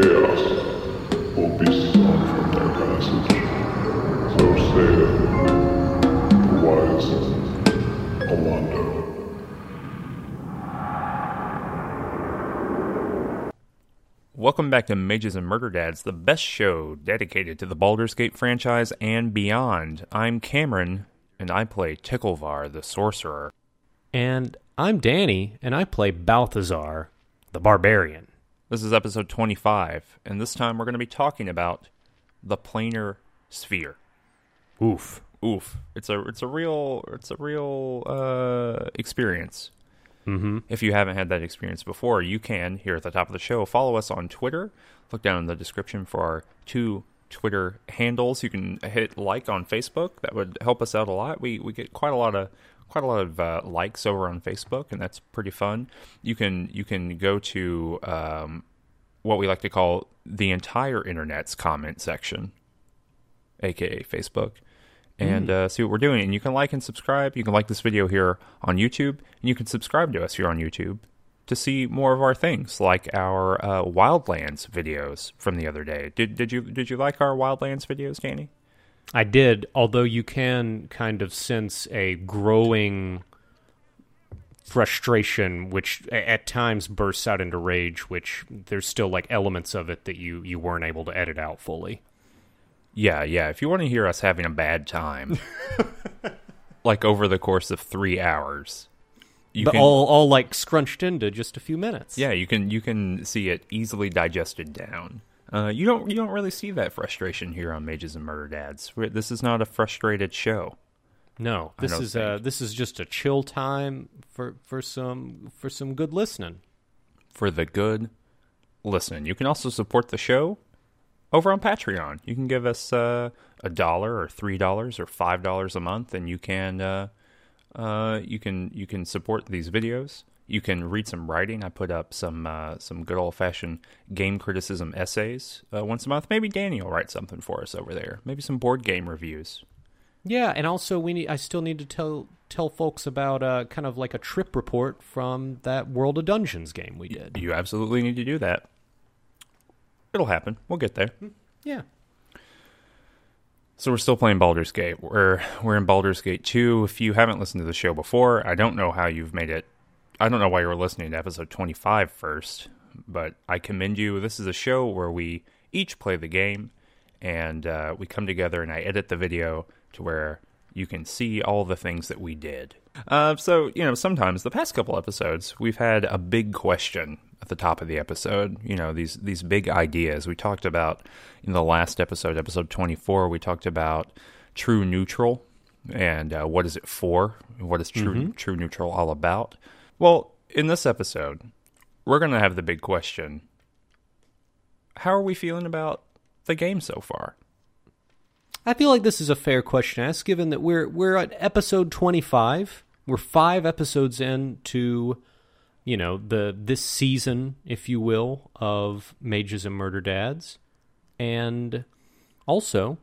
chaos will be sung from their passage. So saith the wise Alaundo. Welcome back to Mages and Murder Dads, the best show dedicated to the Baldur's Gate franchise and beyond. I'm Cameron, and I play Ticklevar, the sorcerer. And I'm Danny, and I play Balthazar, the barbarian. This is episode 25, and this time we're going to be talking about the planar sphere. Oof. Oof! It's a it's a real it's a real uh, experience. Mm-hmm. If you haven't had that experience before, you can here at the top of the show. Follow us on Twitter. Look down in the description for our two Twitter handles. You can hit like on Facebook. That would help us out a lot. We we get quite a lot of quite a lot of uh, likes over on Facebook, and that's pretty fun. You can you can go to um, what we like to call the entire internet's comment section, aka Facebook, and uh, see what we're doing. And you can like and subscribe. You can like this video here on YouTube, and you can subscribe to us here on YouTube to see more of our things, like our uh, Wildlands videos from the other day. Did did you did you like our Wildlands videos, Danny? I did, although you can kind of sense a growing frustration, which at times bursts out into rage, which there's still like elements of it that you, you weren't able to edit out fully. Yeah, yeah. If you want to hear us having a bad time, like over the course of three hours, you but can all, all like scrunched into just a few minutes. yeah, you can you can see it easily digested down. Uh, you don't you don't really see that frustration here on Mages and Murder Dads. We're- This is not a frustrated show. No, this is uh this is just a chill time for for some for some good listening. for the good listening. You can also support the show over on Patreon. You can give us uh, a dollar or three dollars or five dollars a month, and you can uh, uh, you can you can support these videos. You can read some writing. I put up some uh, some good old fashioned game criticism essays uh, once a month. Maybe Danny will write something for us over there. Maybe some board game reviews. Yeah, and also we need I still need to tell tell folks about uh kind of like a trip report from that World of Dungeons game we did. You absolutely need to do that. It'll happen. We'll get there. Yeah. So we're still playing Baldur's Gate. We're we're in Baldur's Gate 2. If you haven't listened to the show before, I don't know how you've made it. I don't know why you were listening to episode 25 first, but I commend you. This is a show where we each play the game and uh, we come together and I edit the video to where you can see all the things that we did. Uh, so, you know, sometimes the past couple episodes, we've had a big question at the top of the episode. You know, these these big ideas. We talked about in the last episode, episode 24, we talked about true neutral and uh, what is it for? What is true true neutral all about? Well, in this episode, we're going to have the big question. How are we feeling about the game so far? I feel like this is a fair question to ask given that we're we're at episode 25. We're 5 episodes into you know, the this season, if you will, of Mages and Murder Dads. And also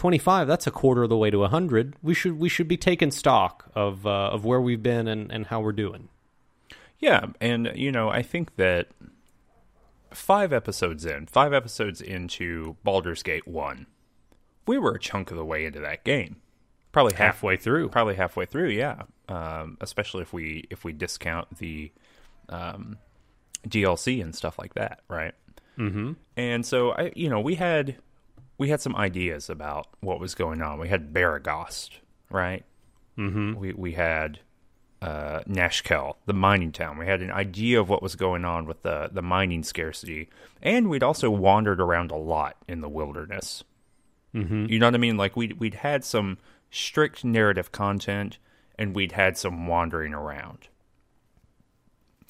25, that's a quarter of the way to 100. We should we should be taking stock of uh, of where we've been and, and how we're doing. Yeah, and you know, I think that five episodes in, five episodes into Baldur's Gate 1, we were a chunk of the way into that game. Probably half, Halfway through. probably halfway through, yeah. Um, especially if we if we discount the um, DLC and stuff like that, right? Mhm. And so I, you know, we had we had some ideas about what was going on. We had Beregost, right? Mhm. We we had uh, Nashkel, the mining town. We had an idea of what was going on with the the mining scarcity, and we'd also wandered around a lot in the wilderness. Mhm. You know what I mean? Like we'd we'd had some strict narrative content, and we'd had some wandering around,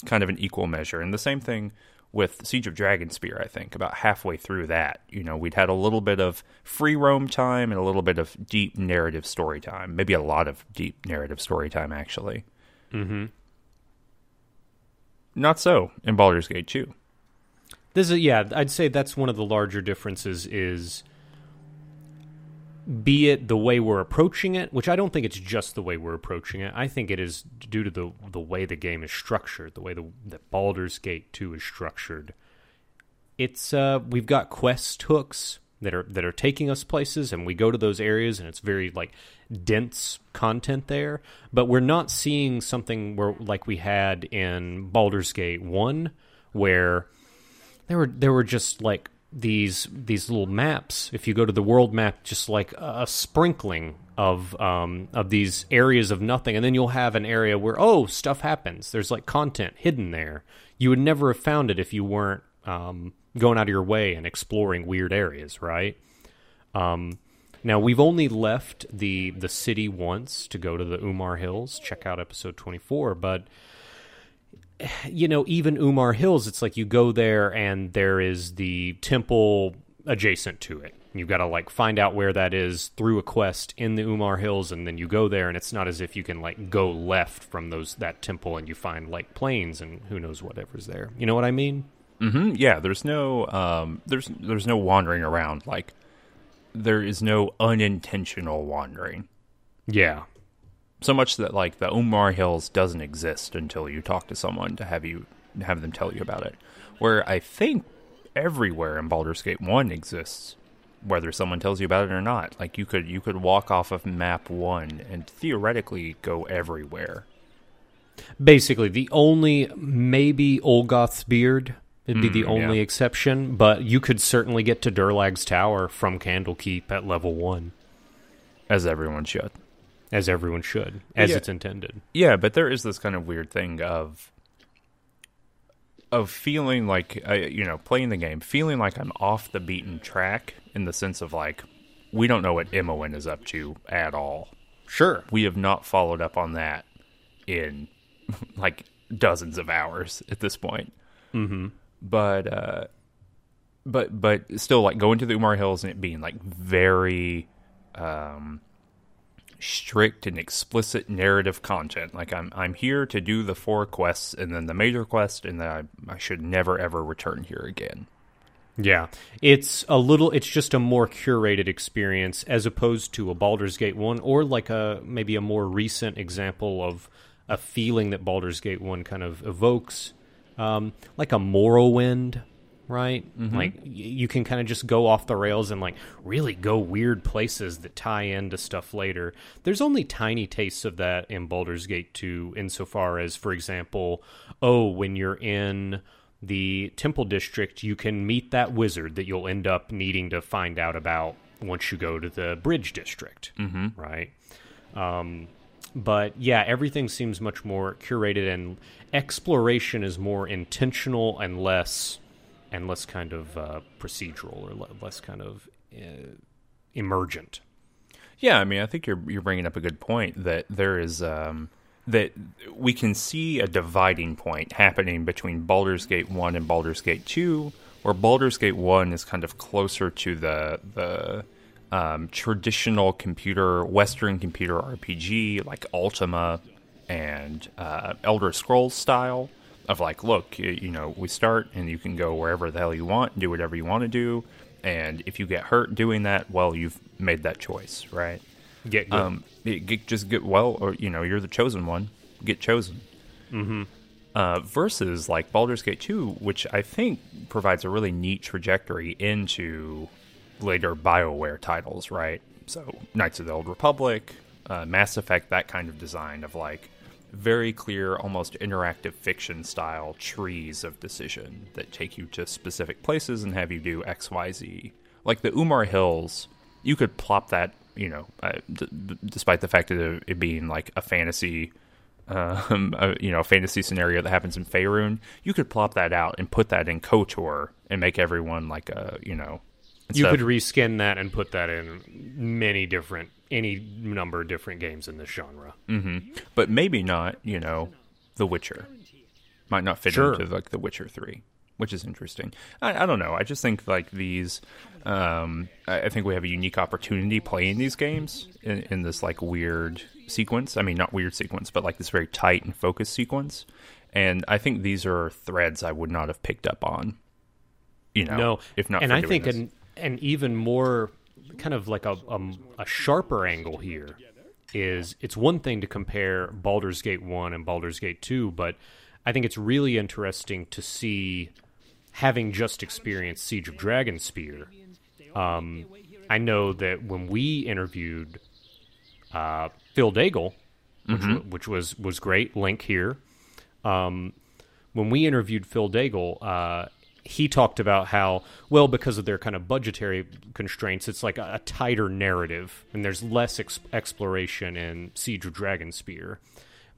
kind of an equal measure. And the same thing with Siege of Dragonspear. I think about halfway through that, you know, we'd had a little bit of free roam time and a little bit of deep narrative story time. Maybe a lot of deep narrative story time, actually. Mm-hmm. Not so in Baldur's Gate 2. This is yeah, I'd say that's one of the larger differences is be it the way we're approaching it, which I don't think it's just the way we're approaching it. I think it is due to the the way the game is structured, the way the that Baldur's Gate 2 is structured. it's uh, we've got quest hooks that are that are taking us places, and we go to those areas, and it's very like dense content there. But we're not seeing something where like we had in Baldur's Gate one, where there were there were just like these these little maps. If you go to the world map, just like a, sprinkling of um, of these areas of nothing, and then you'll have an area where oh stuff happens. There's like content hidden there. You would never have found it if you weren't um, going out of your way and exploring weird areas, right? Um, now we've only left the the city once to go to the Umar Hills. Check out episode twenty four, but you know, even Umar Hills, it's like you go there and there is the temple adjacent to it. You've got to like find out where that is through a quest in the Umar Hills, and then you go there, and it's not as if you can like go left from those that temple and you find like plains and who knows whatever's there. You know what I mean? hmm Yeah, there's no um, there's there's no wandering around. Like there is no unintentional wandering. Yeah, So much that like the Umar Hills doesn't exist until you talk to someone to have you have them tell you about it. Where I think everywhere in Baldur's Gate One exists, whether someone tells you about it or not. Like you could you could walk off of map one and theoretically go everywhere. basically the only maybe Ulgoth's Beard would be the Mm, only yeah. exception, but you could certainly get to Durlag's tower from Candlekeep at level one, As everyone should. As everyone should, as Yeah. it's intended. Yeah, but there is this kind of weird thing of of feeling like uh, you know playing the game, feeling like I'm off the beaten track in the sense of like we don't know what Imoen is up to at all. Sure. We have not followed up on that in like dozens of hours at this point. Mm-hmm. But uh, but but still, like going to the Umar Hills and it being like very um, strict and explicit narrative content. Like I'm I'm here to do the four quests and then the major quest, and then I, I should never ever return here again. Yeah, it's a little. It's just a more curated experience as opposed to a Baldur's Gate one, or like a maybe a more recent example of a feeling that Baldur's Gate one kind of evokes, um, like a Morrowind, right? Like y- you can kind of just go off the rails and like really go weird places that tie into stuff later. There's only tiny tastes of that in Baldur's Gate 2 insofar as for example, oh, when you're in the temple district, you can meet that wizard that you'll end up needing to find out about once you go to the bridge district, mm-hmm. right? Um, but yeah, everything seems much more curated, and exploration is more intentional and less and less kind of uh, procedural or less kind of uh, emergent. Yeah, I mean, I think you're you're bringing up a good point that there is um, that we can see a dividing point happening between Baldur's Gate one and Baldur's Gate two, where Baldur's Gate one is kind of closer to the the um, traditional computer Western computer RPG like Ultima and uh, Elder Scrolls style of like, look, you, you know, we start and you can go wherever the hell you want, do whatever you want to do, and if you get hurt doing that, well, you've made that choice, right? Get good. Um, get, just get well, or you know, you're the chosen one. Get chosen. Mm-hmm. Uh, versus like Baldur's Gate 2, which I think provides a really neat trajectory into later BioWare titles, right? So Knights of the Old Republic, uh, Mass Effect, that kind of design of like very clear, almost interactive fiction style trees of decision that take you to specific places and have you do X, Y, Z. Like the Umar Hills, you could plop that, you know, uh, d- despite the fact of it being like a fantasy um, a, you know, a fantasy scenario that happens in Faerun, you could plop that out and put that in KOTOR and make everyone like a, you know, you instead could reskin that and put that in many different, any number of different games in this genre. but maybe not, you know, The Witcher. Might not fit Sure. into like The Witcher Three, which is interesting. I, I don't know. I just think like these. Um, I, I think we have a unique opportunity playing these games in, in this like weird sequence. I mean, not weird sequence, but like this very tight and focused sequence. And I think these are threads I would not have picked up on. You know, No, if not, and I think an an even more kind of like a um, a sharper angle here is it's one thing to compare Baldur's Gate one and Baldur's Gate two, but I think it's really interesting to see having just experienced Siege of Dragonspear, um, I know that when we interviewed uh, Phil Daigle, which, Mm-hmm. which was was great. Link here. Um, when we interviewed Phil Daigle, uh, he talked about how well because of their kind of budgetary constraints, it's like a, a tighter narrative, and there's less ex- exploration in Siege of Dragonspear.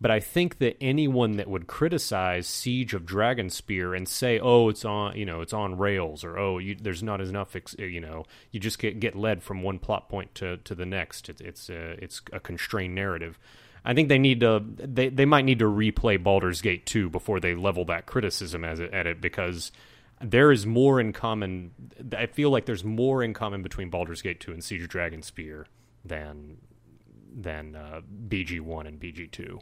But I think that anyone that would criticize Siege of Dragonspear and say, "Oh, it's on, you know, it's on rails," or "Oh, you, there's not enough," ex- uh, you know, you just get get led from one plot point to, to the next. It's it's a, it's a constrained narrative. I think they need to they, they might need to replay Baldur's Gate 2 before they level that criticism as it, at it because there is more in common I feel like there's more in common between Baldur's Gate 2 and Siege of Dragonspear than than uh, BG1 and BG2.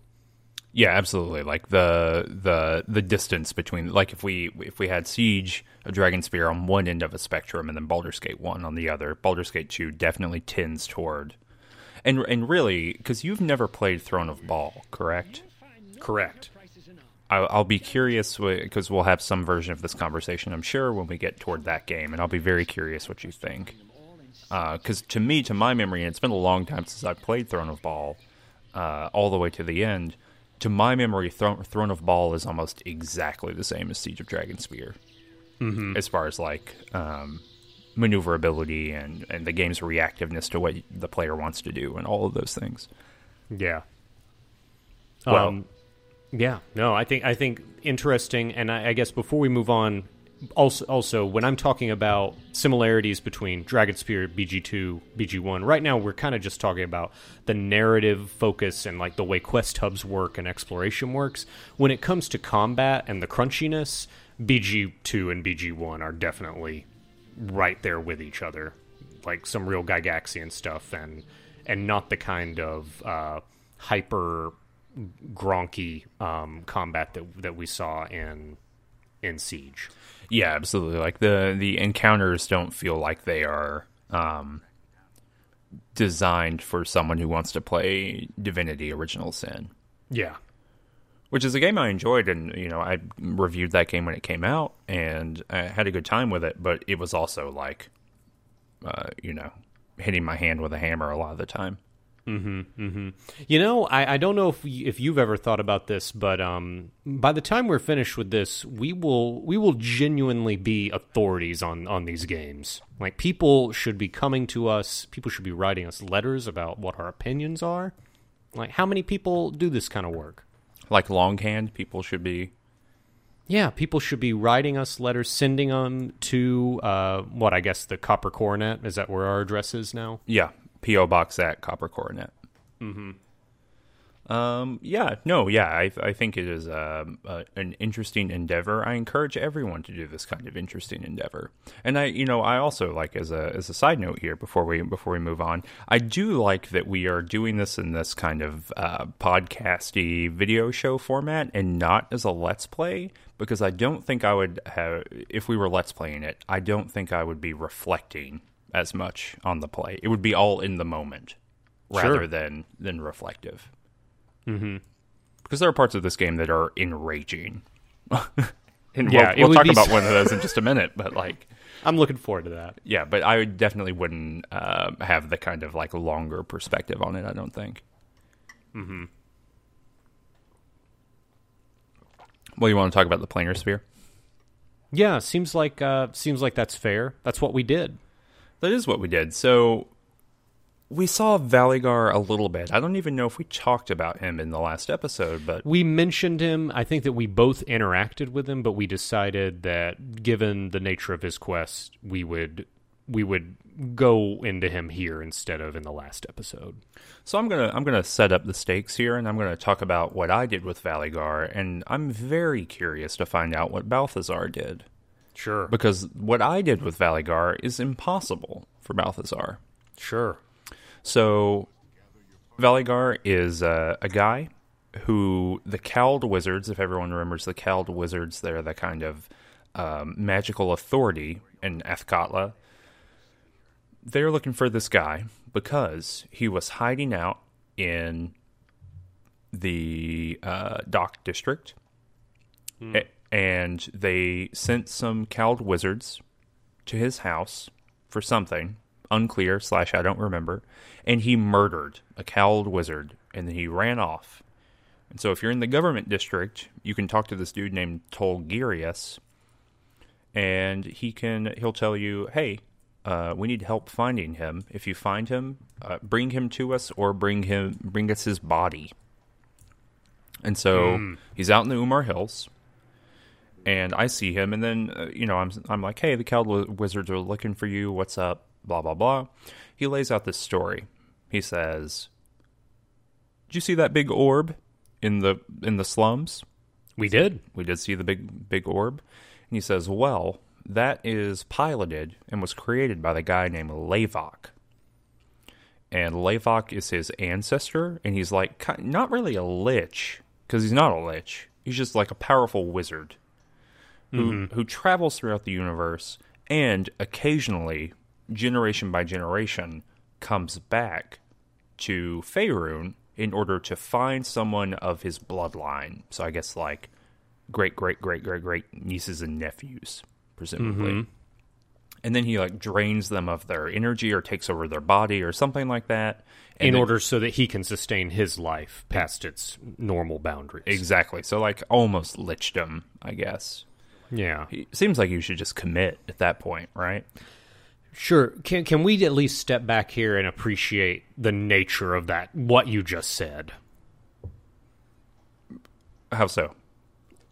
Yeah, absolutely. Like the the the distance between like if we if we had Siege of Dragonspear on one end of a spectrum and then Baldur's Gate 1 on the other, Baldur's Gate 2 definitely tends toward and and really cuz you've never played Throne of Bhaal, correct? Correct. I'll, I'll be curious because we'll have some version of this conversation, I'm sure, when we get toward that game, and I'll be very curious what you think. Because to me, to my memory, and it's been a long time since I played Throne of Bhaal, uh, all the way to the end. To my memory, Thro- Throne of Bhaal is almost exactly the same as Siege of Dragonspear, mm-hmm. as far as like um, maneuverability and and the game's reactiveness to what the player wants to do, and all of those things. Yeah. Well- um, yeah. No, I think I think interesting, and I, I guess before we move on, also also when I'm talking about similarities between Dragonspear, BG2, BG1, right now we're kind of just talking about the narrative focus and like the way quest hubs work and exploration works. When it comes to combat and the crunchiness, BG2 and BG1 are definitely right there with each other, like some real Gygaxian stuff, and and not the kind of uh, hyper gronky um, combat that that we saw in in Siege. Yeah, absolutely. Like the the encounters don't feel like they are um, designed for someone who wants to play Divinity: Original Sin, Yeah, which is a game I enjoyed, and you know I reviewed that game when it came out, and I had a good time with it. But it was also like, uh, you know, hitting my hand with a hammer a lot of the time. You know, I, I don't know if y- if you've ever thought about this, but um, by the time we're finished with this, we will we will genuinely be authorities on on these games. Like people should be coming to us, people should be writing us letters about what our opinions are. Like how many people do this kind of work? Like longhand, people should be Yeah, people should be writing us letters, sending them to uh, what I guess the Copper Coronet. Is that where our address is now? Yeah, PO box at Copper Coronet. Mm-hmm. Um. Yeah. No. Yeah. I. I think it is um, uh, an interesting endeavor. I encourage everyone to do this kind of interesting endeavor. And I. You know. I also like as a as a side note here before we before we move on. I do like that we are doing this in this kind of uh, podcasty video show format and not as a let's play because I don't think I would have if we were let's playing it. I don't think I would be reflecting as much on the play. It would be all in the moment rather Sure. than than reflective. Mm-hmm. Because there are parts of this game that are enraging. and Yeah, we'll, we'll talk about one of those in just a minute. But like, I'm looking forward to that. yeah, but I definitely wouldn't uh, have the kind of like longer perspective on it. I don't think. Mm-hmm. Well, you want to talk about the planar sphere? Yeah, seems like uh, seems like that's fair. That's what we did. That is what we did. So we saw Valygar a little bit. I don't even know if we talked about him in the last episode, but We mentioned him. I think that we both interacted with him, but we decided that given the nature of his quest, we would we would go into him here instead of in the last episode. So I'm gonna I'm gonna set up the stakes here, and I'm gonna talk about what I did with Valygar, and I'm very curious to find out what Balthazar did Sure. because what I did with Valygar is impossible for Balthazar. Sure. So Valygar is uh, a guy who the Cowled Wizards, if everyone remembers the Cowled Wizards, they're the kind of um, magical authority in Athkatla. They're looking for this guy because he was hiding out in the uh, dock district. Eh, and they sent some Cowled wizards to his house for something unclear slash I don't remember, and he murdered a Cowled wizard, and then he ran off. And so, if you're in the government district, you can talk to this dude named Tolgerias, and he can he'll tell you, "Hey, uh, we need help finding him. If you find him, uh, bring him to us, or bring him bring us his body." And so he's out in the Umar Hills, and I see him, and then uh, you know I'm I'm like, "Hey, the wi- wizards are looking for you. What's up?" Blah blah blah. He lays out this story. He says, "Did you see that big orb in the in the slums?" We did. we did see the big big orb and he says well that is piloted and was created by the guy named lavok and lavok is his ancestor and he's like not really a lich because he's not a lich he's just like a powerful wizard who mm-hmm. who travels throughout the universe and occasionally generation by generation comes back to Faerun in order to find someone of his bloodline. So I guess like great great great great great nieces and nephews, presumably. Mm-hmm. And then he like drains them of their energy or takes over their body or something like that. In then- order so that he can sustain his life past its normal boundaries. Exactly. So like almost liched lichdom, I guess. Yeah. It seems like you should just commit at that point, right? Sure. Can can we at least step back here and appreciate the nature of that what you just said? How so?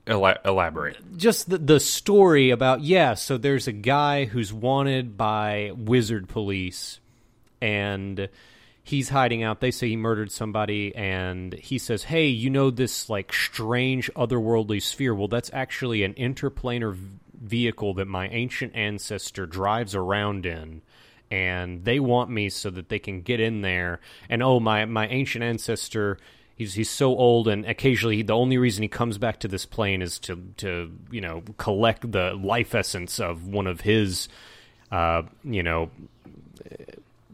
Ela- elaborate. Just the the story about yeah, so there's a guy who's wanted by wizard police and he's hiding out. They say he murdered somebody and he says, "Hey, you know this like strange otherworldly sphere? Well, that's actually an interplanar v- vehicle that my ancient ancestor drives around in." And they want me so that they can get in there. And oh, my my ancient ancestor he's he's so old and occasionally the only reason he comes back to this plane is to to you know collect the life essence of one of his uh you know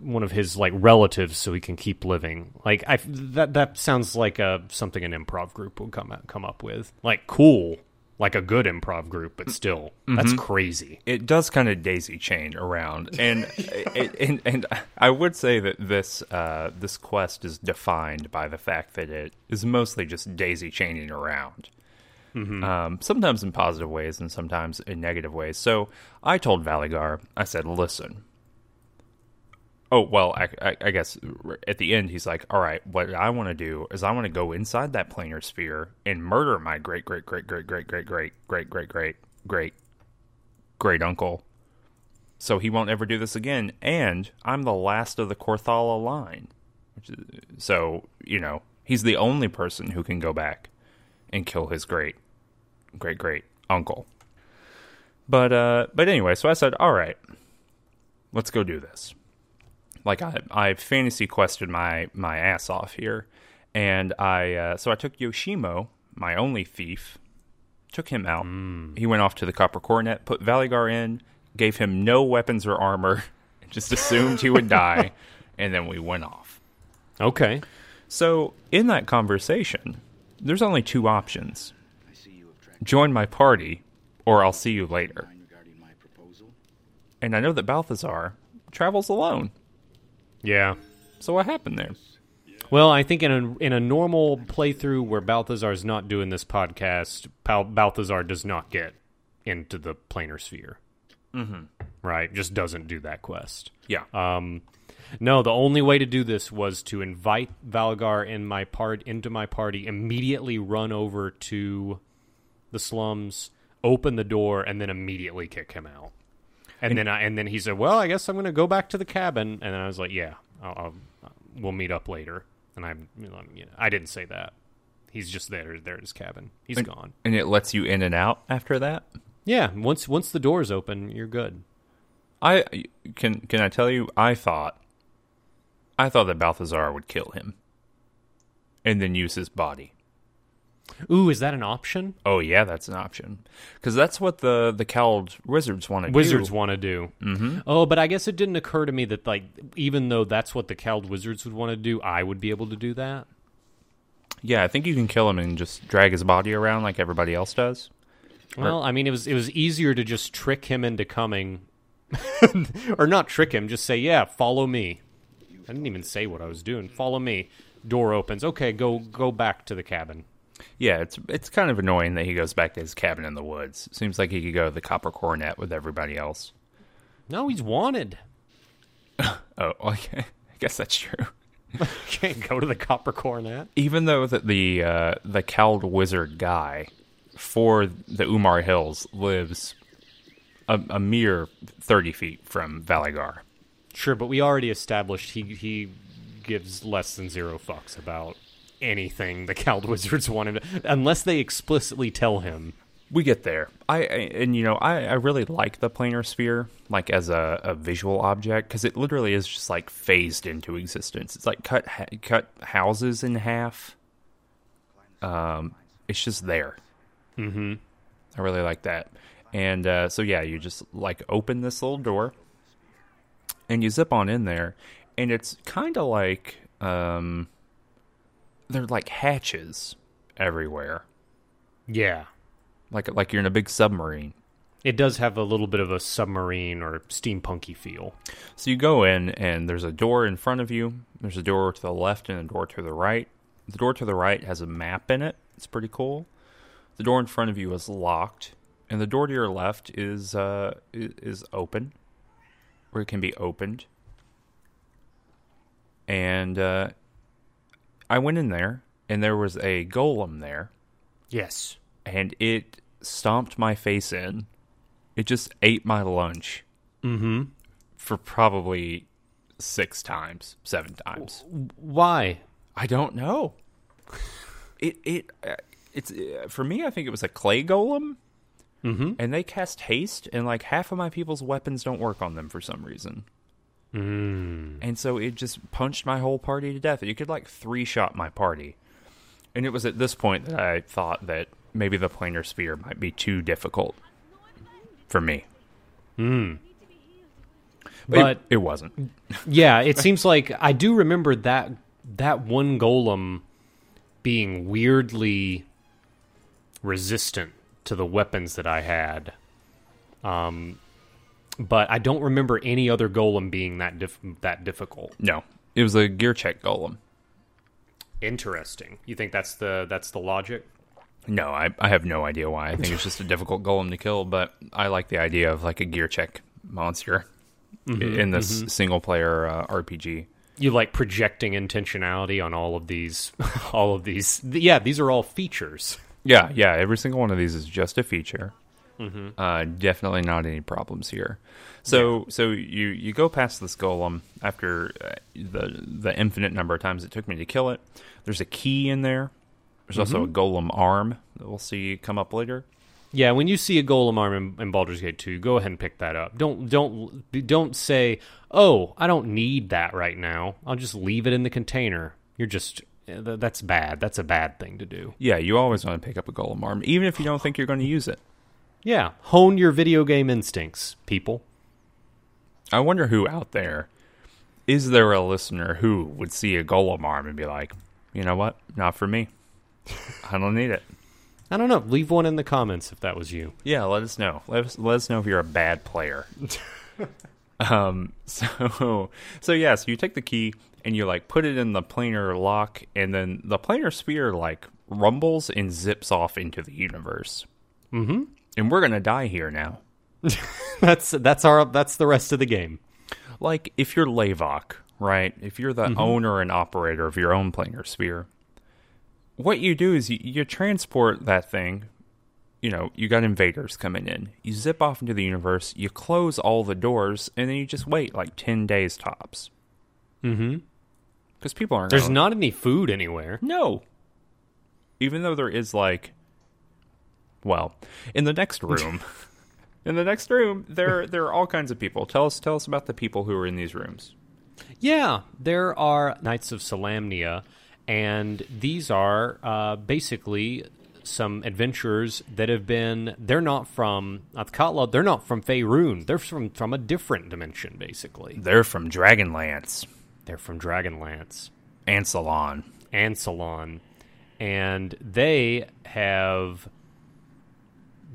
one of his like relatives so he can keep living. Like i that that sounds like a something an improv group would come out, come up with. Like cool. Like a good improv group but still. That's crazy. It does kind of daisy chain around, and and and I would say that this uh, this quest is defined by the fact that it is mostly just daisy chaining around. Um, sometimes in positive ways and sometimes in negative ways. So I told Valygar, I said, "Listen." Oh well, I, I, guess at the end he's like, "All right, what I want to do is I want to go inside that planar sphere and murder my great great great great great great great great great great great great uncle, so he won't ever do this again. And I'm the last of the Corthala line, which is, so you know he's the only person who can go back and kill his great great great uncle. But uh, but anyway, so I said, all right, let's go do this. Like I I fantasy quested my my ass off here, and I uh, so I took Yoshimo, my only thief, took him out. He went off to the Copper Coronet, put Valygar in, gave him no weapons or armor, just assumed he would die, and then we went off. okay So, in that conversation, there's only two options join my party, or I'll see you later. regarding my proposal. And I know that Balthazar travels alone. Yeah So, what happened there? Well, I think in a in a normal playthrough where Balthazar's not doing this podcast, Bal- Balthazar does not get into the planar sphere. Mm-hmm. Right, just doesn't do that quest. Yeah. Um, no, the only way to do this was to invite Valygar in my part into my party, immediately run over to the slums, open the door, and then immediately kick him out. And, then I, and then he said, "Well, I guess I'm going to go back to the cabin." And then I was like, "Yeah, I'll, I'll, we'll meet up later." And I, you know, I didn't say that. He's just there, there at his cabin. He's gone. and it lets you in and out after that? Yeah, once once the door's open, you're good. I can can I tell you I thought I thought that Balthazar would kill him and then use his body. Ooh, is that an option? Oh yeah, that's an option because that's what the the Cowled wizards want to do. Wizards want to do. Mm-hmm. Oh, but I guess it didn't occur to me that like even though that's what the Cowled Wizards would want to do, I would be able to do that. Yeah, I think you can kill him and just drag his body around like everybody else does. Well, I mean, it was it was easier to just trick him into coming, or not trick him. Just say, "Yeah, follow me." I didn't even say what I was doing. Follow me. Door opens. Okay, go go back to the cabin. Yeah, it's it's kind of annoying that he goes back to his cabin in the woods. Seems like he could go to the Copper Coronet with everybody else. No, he's wanted. Oh, okay. I guess that's true. Can't go to the Copper Coronet. Even though that the uh, the cowled wizard guy for the Umar Hills lives a, a mere thirty feet from Valygar. Sure, but we already established he he gives less than zero fucks about anything the Cowled Wizards wanted, unless they explicitly tell him. We get there. I, I and you know I, I really like the planar sphere like as a, a visual object because it literally is just like phased into existence. It's like cut ha- cut houses in half. Um, it's just there. Mm-hmm. I really like that. And uh, so yeah, you just like open this little door, and you zip on in there, and it's kind of like um, they're like hatches everywhere, Yeah. like like you're in a big submarine. It does have a little bit of a submarine or steampunky feel. So you go in, and there's a door in front of you. There's a door to the left and a door to the right. The door to the right has a map in it. It's pretty cool. The door in front of you is locked, and the door to your left is uh, is open, or it can be opened. And uh, I went in there, and there was a golem there, Yes. and it stomped my face in. It just ate my lunch Mm-hmm. for probably six times, seven times. Why? I don't know. It it uh, it's uh, for me. I think it was a clay golem, Mm-hmm. and they cast haste, and like half of my people's weapons don't work on them for some reason, Mm. and so it just punched my whole party to death. You could like three shot my party, and it was at this point that I thought that maybe the planar sphere might be too difficult for me, Mm. but, it- But it wasn't. yeah, it seems like I do remember that that one golem being weirdly resistant to the weapons that I had. Um, but I don't remember any other golem being that dif- that difficult. No, it was a gear check golem. Interesting. You think that's the that's the logic? No, I, I have no idea why. I think it's just a difficult golem to kill, but I like the idea of like a gear check monster i- in this single player uh, RPG. You like projecting intentionality on all of these all of these yeah, these are all features. Yeah, yeah, every single one of these is just a feature. Uh, definitely not any problems here. So, so you you go past this golem after uh, the the infinite number of times it took me to kill it. There's a key in there. There's also a golem arm that we'll see come up later. Yeah, when you see a golem arm in, in Baldur's Gate 2, go ahead and pick that up. Don't don't don't say, "Oh, I don't need that right now. I'll just leave it in the container." You're just eh, that's bad. That's a bad thing to do. Yeah, you always want to pick up a golem arm, even if you don't think you're going to use it. Yeah, hone your video game instincts, people. I wonder who out there is there a listener who would see a golem arm and be like, you know what, not for me. I don't need it. I don't know. Leave one in the comments if that was you. Yeah, let us know. Let us let us know if you're a bad player. um. So so yeah. So you take the key and you like put it in the planar lock, and then the planar sphere like rumbles and zips off into the universe. Mm-hmm. And we're gonna die here now. That's that's our that's the rest of the game. like if you're Lavok, right? If you're the owner and operator of your own planar sphere, what you do is you, you transport that thing. You know, you got invaders coming in. You zip off into the universe. You close all the doors, and then you just wait like ten days tops Mm-hmm. because people aren't. There's gonna- not any food anywhere. no. Even though there is like, well, in the next room, in the next room, there there are all kinds of people. Tell us tell us about the people who are in these rooms. Yeah, there are Knights of Solamnia, and these are uh, basically some adventurers that have been. They're not from Athkatla. They're not from Faerun. They're from from a different dimension. Basically, They're from Dragonlance they're from Dragonlance and Salon, and they have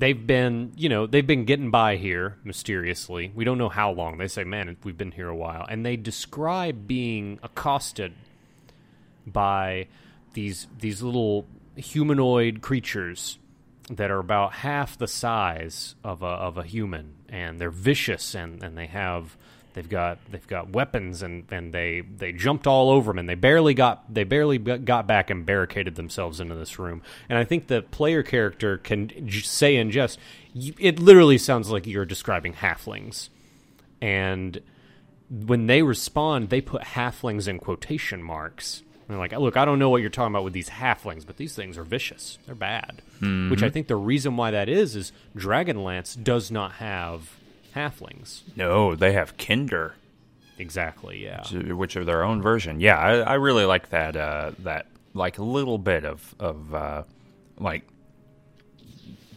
they've been, you know, they've been getting by here mysteriously. We don't know how long. They say, "Man, we've been here a while," and they describe being accosted by these these little humanoid creatures that are about half the size of a of a human, and they're vicious and and they have they've got they've got weapons and and they they jumped all over them and they barely got they barely got back and barricaded themselves into this room. And I think the player character can j- say in jest, it literally sounds like you're describing halflings, and when they respond, they put halflings in quotation marks. And they're like, look, I don't know what you're talking about with these halflings, but these things are vicious. They're bad. Which I mm-hmm. think the reason why that is is Dragonlance does not have halflings. No, they have kender, Exactly, yeah. which are their own version. Yeah, I, I really like that. Uh, that like a little bit of of uh, like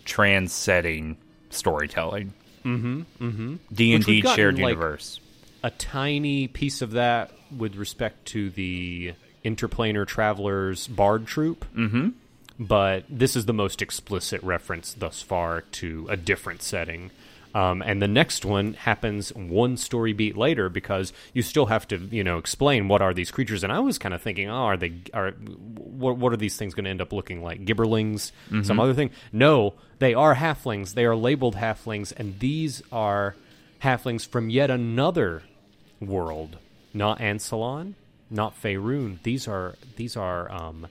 trans-setting storytelling. Mm-hmm. Mm-hmm. D and D shared like, universe. A tiny piece of that with respect to the Interplanar Travelers Bard Troop. Mm-hmm. But this is the most explicit reference thus far to a different setting. Um, and the next one happens one story beat later because you still have to, you know, explain what are these creatures. And I was kind of thinking, oh, are they are what, what are these things going to end up looking like? Gibberlings, some other thing? No, they are halflings. They are labeled halflings, and these are halflings from yet another world, not Ansalon, not Faerun. These are these are um,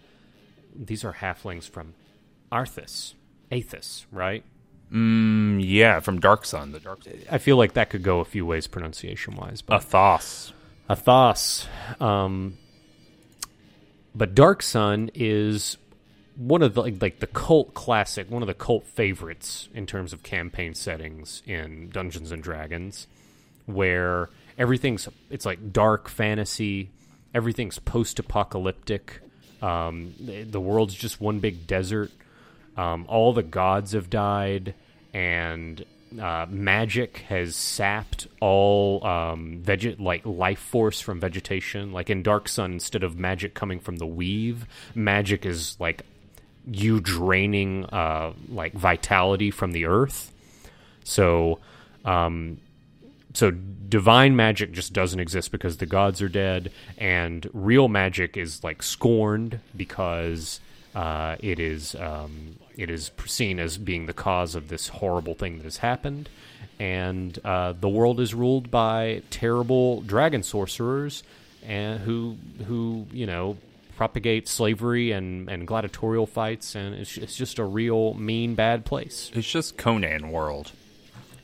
these are halflings from Arthas, Athas, right? Mm, yeah, from Dark Sun, the Dark Sun. I feel like that could go a few ways pronunciation wise, but Athas. Athas. Um, but Dark Sun is one of the like, like the cult classic, one of the cult favorites in terms of campaign settings in Dungeons and Dragons, where everything's it's like dark fantasy, everything's post-apocalyptic. Um, the, the world's just one big desert. Um, all the gods have died, and uh, magic has sapped all um, veget like life force from vegetation. Like in Dark Sun, instead of magic coming from the weave, magic is like you draining uh, like vitality from the earth. So, um, so divine magic just doesn't exist because the gods are dead, and real magic is like scorned because uh, it is um, it is seen as being the cause of this horrible thing that has happened, and uh, the world is ruled by terrible dragon sorcerers, and who who you know propagate slavery and, and gladiatorial fights, and it's, it's just a real mean bad place. It's just Conan world.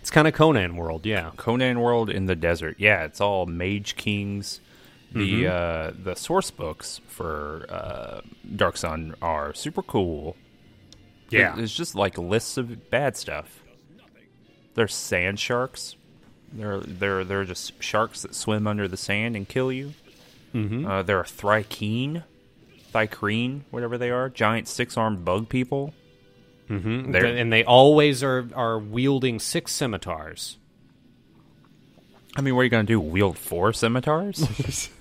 It's kind of Conan world, yeah. Conan world in the desert. Yeah, it's all mage kings. The uh, the source books for uh, Dark Sun are super cool. Yeah. It- it's just like lists of bad stuff. There's sand sharks. They're they're they're just sharks that swim under the sand and kill you. Mm-hmm. Uh, there are Thrykeen, Thykreen, whatever they are, giant six-armed bug people. Mm-hmm. And they always are are wielding six scimitars. I mean, what are you gonna do? Wield four scimitars?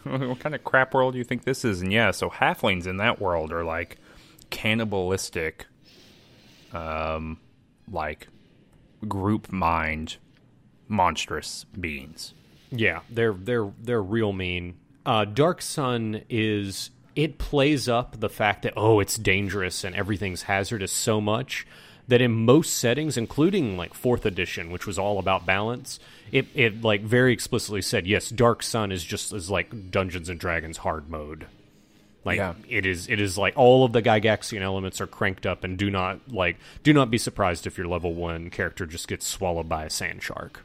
what kind of crap world do you think this is? And yeah, so halflings in that world are like cannibalistic, um, like group mind, monstrous beings. Yeah, they're they're they're real mean. Uh, Dark Sun is it plays up the fact that oh it's dangerous and everything's hazardous so much that in most settings, including like fourth edition, which was all about balance, it it like very explicitly said yes, Dark Sun is just is like Dungeons and Dragons hard mode. Like Yeah. it is it is like all of the Gygaxian elements are cranked up and do not like do not be surprised if your level one character just gets swallowed by a sand shark.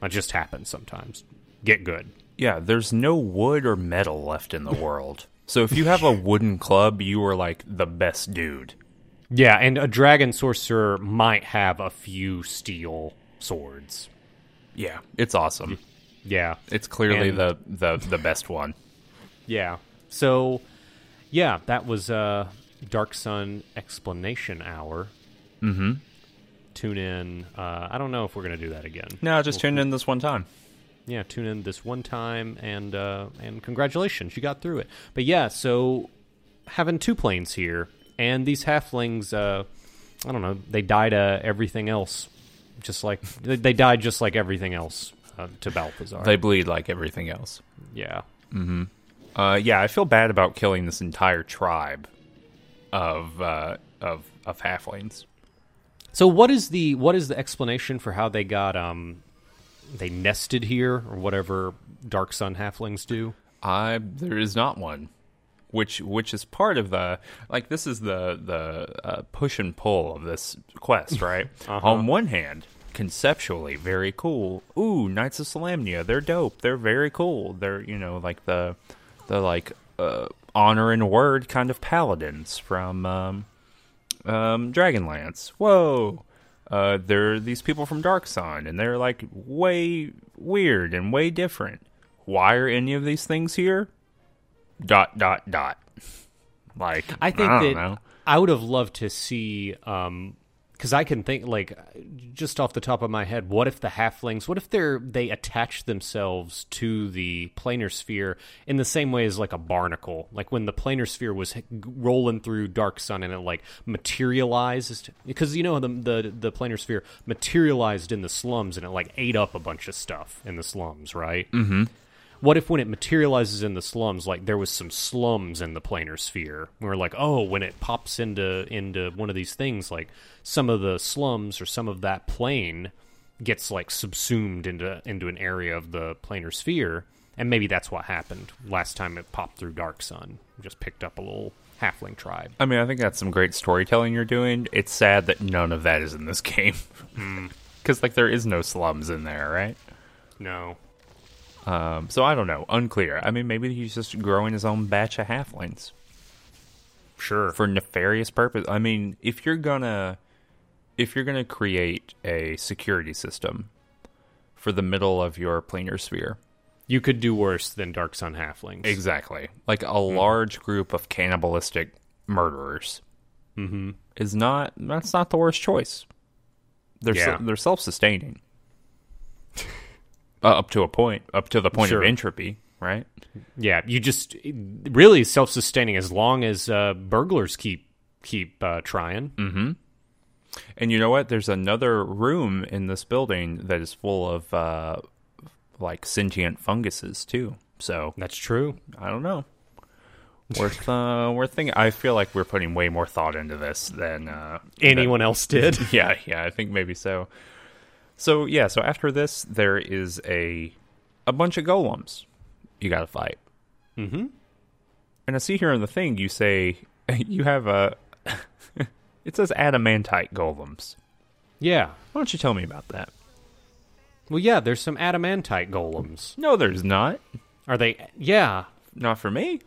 That just happens sometimes. Get good. Yeah, there's no wood or metal left in the world. So if you have a wooden club, you are like the best dude. Yeah, and a dragon sorcerer might have a few steel swords. Yeah, it's awesome. Yeah. It's clearly And- the, the the best one. Yeah. So, yeah, that was uh, Dark Sun explanation hour. Mm-hmm. Tune in. Uh, I don't know if we're going to do that again. No, just tune in this one time. yeah, tune in this one time and uh, and congratulations, you got through it. But yeah, so having two planes here and these halflings, uh, I don't know. They die to everything else, just like they, died just like everything else uh, to Balthazar. They bleed like everything else. yeah. Uh, yeah, I feel bad about killing this entire tribe of uh, of of halflings. So what is the what is the explanation for how they got um they nested here or whatever Dark Sun halflings do? I there is not one, which which is part of the like this is the the uh, push and pull of this quest, right? On one hand, conceptually very cool. Ooh, Knights of Solamnia, they're dope. They're very cool. They're you know like the the like uh, honor and word kind of paladins from um, um, Dragonlance. Whoa. Uh, they're these people from Dark Sun, and they're like way weird and way different. Why are any of these things here? Dot dot dot. Like I think don't that know. I would have loved to see um because I can think like just off the top of my head, what if the halflings? What if they're they attach themselves to the planar sphere in the same way as like a barnacle? Like when the planar sphere was rolling through Dark Sun and it like materialized because you know the the the planar sphere materialized in the slums and it like ate up a bunch of stuff in the slums, right? Mm-hmm. What if when it materializes in the slums, like there was some slums in the planar sphere? We're like, oh, when it pops into into one of these things, like some of the slums or some of that plane gets like subsumed into into an area of the planar sphere, and maybe that's what happened last time it popped through Dark Sun. Just picked up a little halfling tribe. I mean, I think that's some great storytelling you're doing. It's sad that none of that is in this game. Hmm. Because, like, there is no slums in there, right? No, Um, so I don't know. Unclear. I mean, maybe he's just growing his own batch of halflings sure. for nefarious purpose. I mean, if you're gonna if you're gonna create a security system for the middle of your planar sphere, You could do worse than Dark Sun halflings. exactly like a large group of cannibalistic murderers, mm-hmm. is not that's not the worst choice. They're Yeah. se- they're self sustaining. uh, up to a point, up to the point Sure. of entropy, right? Yeah, you just really self sustaining as long as uh, burglars keep keep uh, trying. Mm. And you know what? There's another room in this building that is full of uh, like sentient funguses too. So That's true. I don't know. Worth uh, worth thinking. I feel like we're putting way more thought into this than uh, Anyone else did? yeah, yeah. I think maybe so. So yeah. So after this, there is a a bunch of golems you got to fight. mm-hmm. And I see here in the thing you say you have a. it says adamantite golems. Yeah. Why don't you tell me about that? Well, yeah. There's some adamantite golems. No, there's not. Are they? Yeah. Not for me.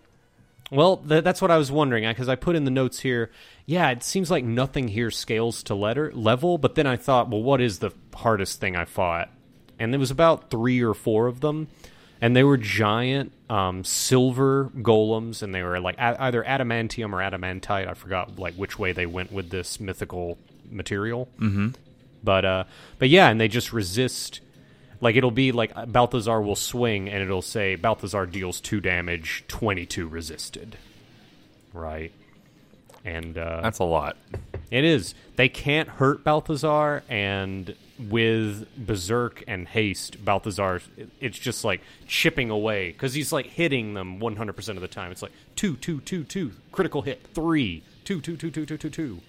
Well, th- that's what I was wondering because I put in the notes here. Yeah, it seems like nothing here scales to letter level. But then I thought, well, what is the hardest thing I fought? And there was about three or four of them, and they were giant um, silver golems, and they were like a- either adamantium or adamantite. I forgot like which way they went with this mythical material. Mm-hmm. But uh, but yeah, and they just resist. Like it'll be like Balthazar will swing and it'll say Balthazar deals two damage, twenty two resisted. Right. And uh, That's a lot. it is. They can't hurt Balthazar, and with Berserk and Haste, Balthazar, it's just like chipping away because he's like hitting them 100% of the time. It's like two, two, two, two, critical hit, three, two, two, two, two, two, two, two,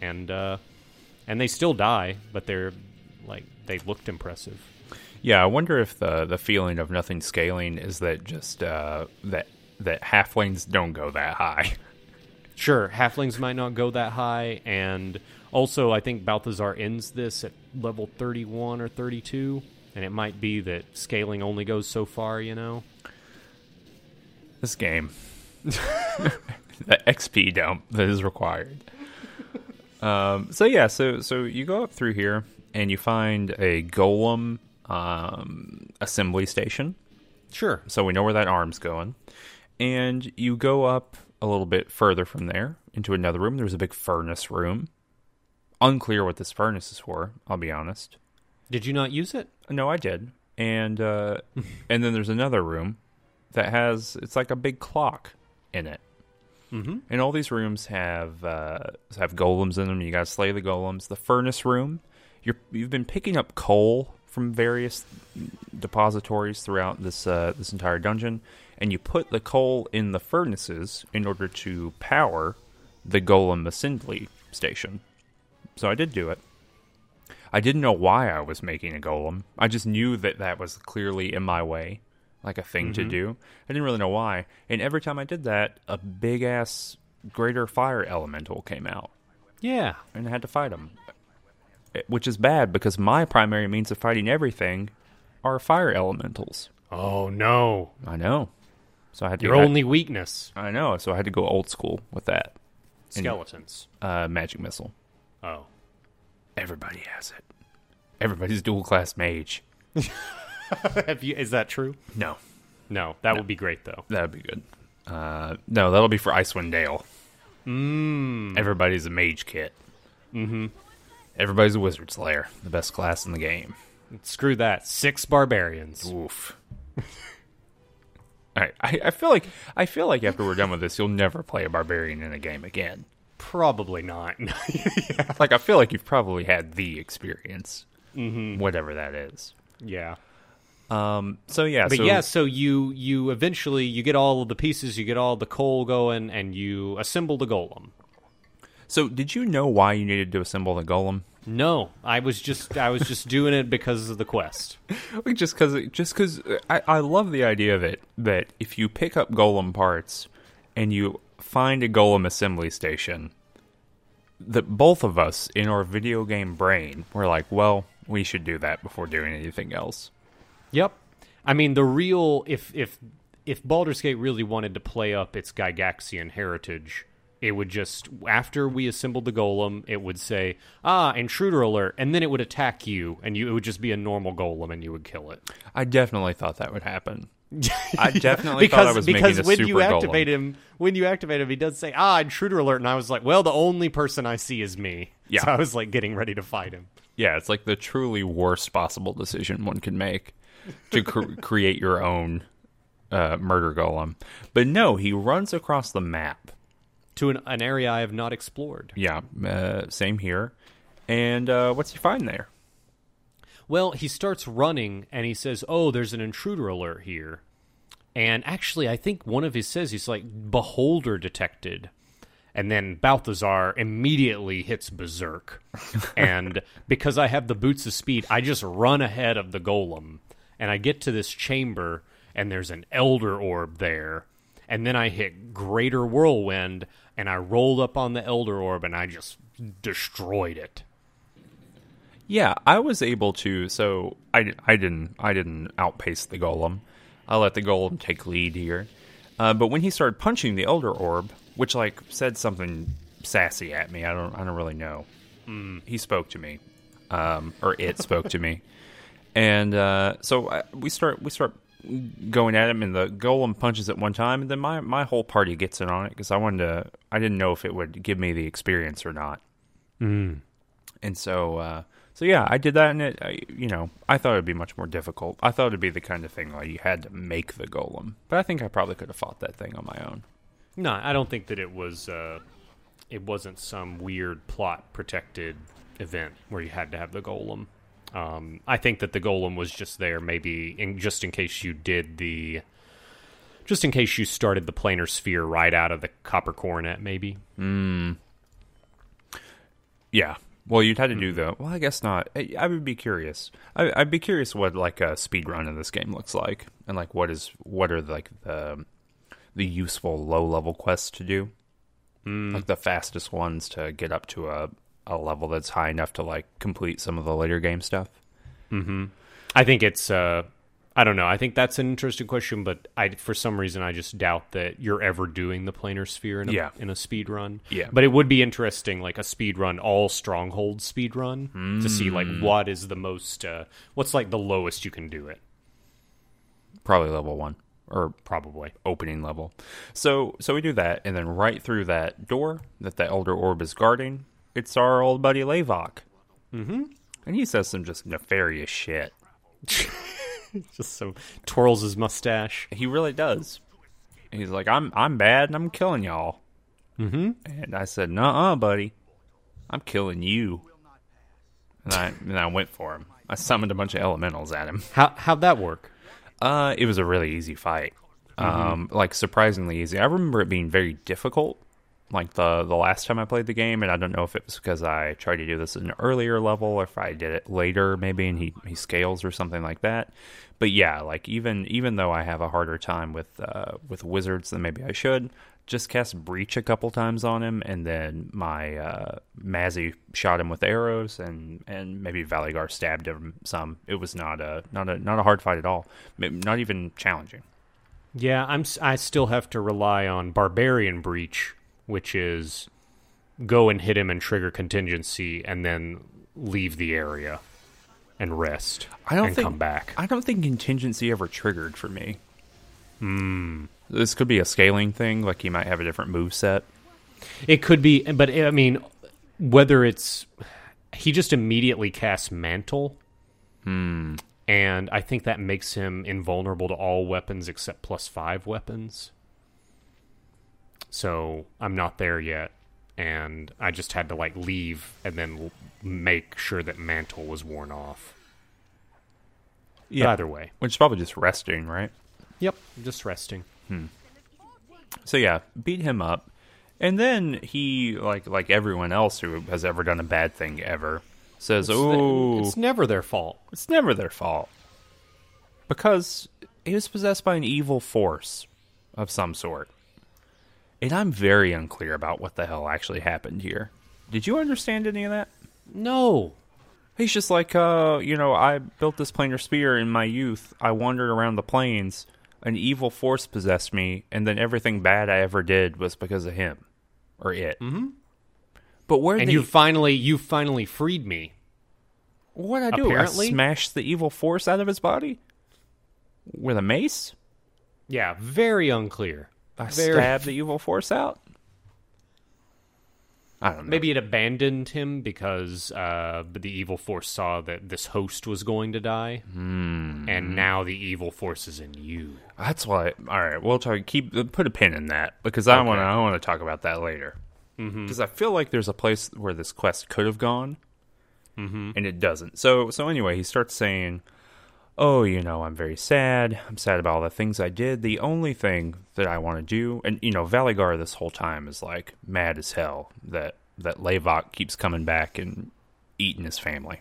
and uh, and they still die, but they're like they looked impressive. Yeah, I wonder if the the feeling of nothing scaling is that just uh, that that halflings don't go that high. Sure, halflings might not go that high, and also I think Balthazar ends this at level 31 or 32, and it might be that scaling only goes so far, you know? This game, the XP dump that is required. Um, so yeah, so so you go up through here and you find a golem um, assembly station. Sure. so we know where that arm's going. And you go up a little bit further from there into another room. There's a big furnace room. Unclear what this furnace is for, I'll be honest. Did you not use it? No, I did. And uh, and then there's another room that has it's like a big clock in it. Mm-hmm. And all these rooms have uh, have golems in them. You got to slay the golems. The furnace room, you're you've been picking up coal from various depositories throughout this uh, this entire dungeon, and you put the coal in the furnaces in order to power the golem assembly station. So I did do it. I didn't know why I was making a golem. I just knew that that was clearly in my way, like a thing to do. I didn't really know why. And every time I did that, a big ass greater fire elemental came out, Yeah. and I had to fight him. Which is bad because my primary means of fighting everything are fire elementals. Oh no. I know. So I had to. Your I- only weakness. I know. So I had to go old school with that. Skeletons. Uh, magic missile. Oh. Everybody has it. Everybody's dual class mage. Have you, is that true? No, No. That would be great though. that'd be good. Uh, no, that'll be for Icewind Dale. Mm. Everybody's a mage kit. Mm-hmm. Everybody's a wizard slayer, the best class in the game. Screw that. Six barbarians. Oof. All right, I, I feel like I feel like after we're done with this, you'll never play a barbarian in a game again. Probably not. Like I feel like you've probably had the experience, mm-hmm. whatever that is. yeah. Um. So yeah. But so, yeah, so you you eventually you get all of the pieces, you get all the coal going, and you assemble the golem. So did you know why you needed to assemble the golem? No, I was just I was just doing it because of the quest. Just because just because uh, I, I love the idea of it that if you pick up golem parts and you find a golem assembly station that both of us in our video game brain were like well we should do that before doing anything else Yep. I mean, the real if if if Baldur's Gate really wanted to play up its Gygaxian heritage, it would just after we assembled the golem, it would say, "Ah, intruder alert," and then it would attack you, and you it would just be a normal golem, and you would kill it. i definitely thought that would happen i definitely because thought i was because making a when you activate golem. him, when you activate him, he does say, "Ah, intruder alert," and I was like, "Well, the only person I see is me." Yeah. So I was like getting ready to fight him. yeah it's like the truly worst possible decision one can make to cr- create your own uh, murder golem but no he runs across the map To an, an area I have not explored. Yeah, uh, same here. And uh, what's he find there? Well, he starts running and he says, "Oh, there's an intruder alert here." And actually, I think one of his says he's like beholder detected. And then Balthazar immediately hits berserk. and because I have the boots of speed, I just run ahead of the golem and I get to this chamber and there's an elder orb there. And then I hit greater whirlwind and I rolled up on the elder orb and I just destroyed it. Yeah, I was able to. So I, I didn't I didn't outpace the golem. I let the golem take lead here. Uh, but when he started punching the elder orb, which like said something sassy at me, I don't I don't really know. He spoke to me, um, or it spoke to me, and uh, so I, we start we start going at him, and the golem punches at one time, and then my my whole party gets in on it because I wanted to. I didn't know if it would give me the experience or not. And so, uh, so yeah, I did that, and it, I, you know, I thought it'd be much more difficult. I thought it'd be the kind of thing like you had to make the golem, but I think I probably could have fought that thing on my own. No, I don't think that it was. Uh, it wasn't some weird plot protected event where you had to have the golem. Um, I think that the golem was just there, maybe in, just in case you did the, just in case you started the planar sphere right out of the copper coronet, maybe. Yeah. Well, you'd had to do the. Well, I guess not. I, I would be curious. I, I'd be curious what like a speed run of this game looks like, and like what is what are like the the useful low level quests to do, like the fastest ones to get up to a a level that's high enough to like complete some of the later game stuff. I think it's. Uh, I don't know. I think that's an interesting question, but I, for some reason, I just doubt that you're ever doing the planar sphere in a, Yeah. in a speed run. Yeah. But it would be interesting, like a speed run, all stronghold speed run, to see like Hmm. what is the most, uh, what's like the lowest you can do it. Probably level one or Probably. opening level. So so we do that, and then right through that door that the Elder Orb is guarding, it's our old buddy Lavok. Mm-hmm. And he says some just nefarious shit. Just so twirls his mustache. He really does. He's like, I'm I'm bad and I'm killing y'all. Mm-hmm. And I said, "Nuh-uh, buddy, I'm killing you." And I and I went for him. I summoned a bunch of elementals at him. How how'd that work? Uh, it was a really easy fight. Um, like surprisingly easy. I remember it being very difficult. Like the the last time I played the game, and I don't know if it was because I tried to do this at an earlier level, or if I did it later, maybe, and he he scales or something like that. But yeah, like even even though I have a harder time with uh, with wizards than maybe I should, just cast breach a couple times on him, and then my uh, Mazzy shot him with arrows, and and maybe Valygar stabbed him some. It was not a not a not a hard fight at all, not even challenging. Yeah, I'm. I still have to rely on barbarian breach, which is go and hit him and trigger contingency, and then leave the area and rest. I don't and think come back. I don't think contingency ever triggered for me. Hmm. This could be a scaling thing, like he might have a different move set. It could be, but I mean, whether it's he just immediately casts mantle, Hmm. and I think that makes him invulnerable to all weapons except plus five weapons. So I'm not there yet, and I just had to like leave and then l- make sure that mantle was worn off. But Yeah. either way, Which is probably just resting, right? yep, just resting. Hmm. So yeah, beat him up, and then he like like everyone else who has ever done a bad thing ever says, "Oh, it's never their fault. It's never their fault. Because he was possessed by an evil force of some sort. And I'm very unclear about what the hell actually happened here. Did you understand any of that? No, He's just like, uh, you know, I built this planar sphere in my youth. I wandered around the plains. An evil force possessed me, and then everything bad I ever did was because of him or it. Mm-hmm. But where and they, you finally you finally freed me. what I do? apparently- I smashed the evil force out of his body with a mace. Yeah, very unclear. I Very- stabbed the evil force out. I don't know. Maybe it abandoned him because uh, the evil force saw that this host was going to die, Hmm. and now the evil force is in you. that's why. All right, we'll talk. Keep put a pin in that because I Okay. want to. I want to talk about that later. Because I feel like there's a place where this quest could have gone, mm-hmm. and it doesn't. So so anyway, he starts saying, "Oh, you know, I'm very sad. I'm sad about all the things I did. The only thing that I want to do, and you know, Valygar this whole time is like mad as hell that that Lavok keeps coming back and eating his family.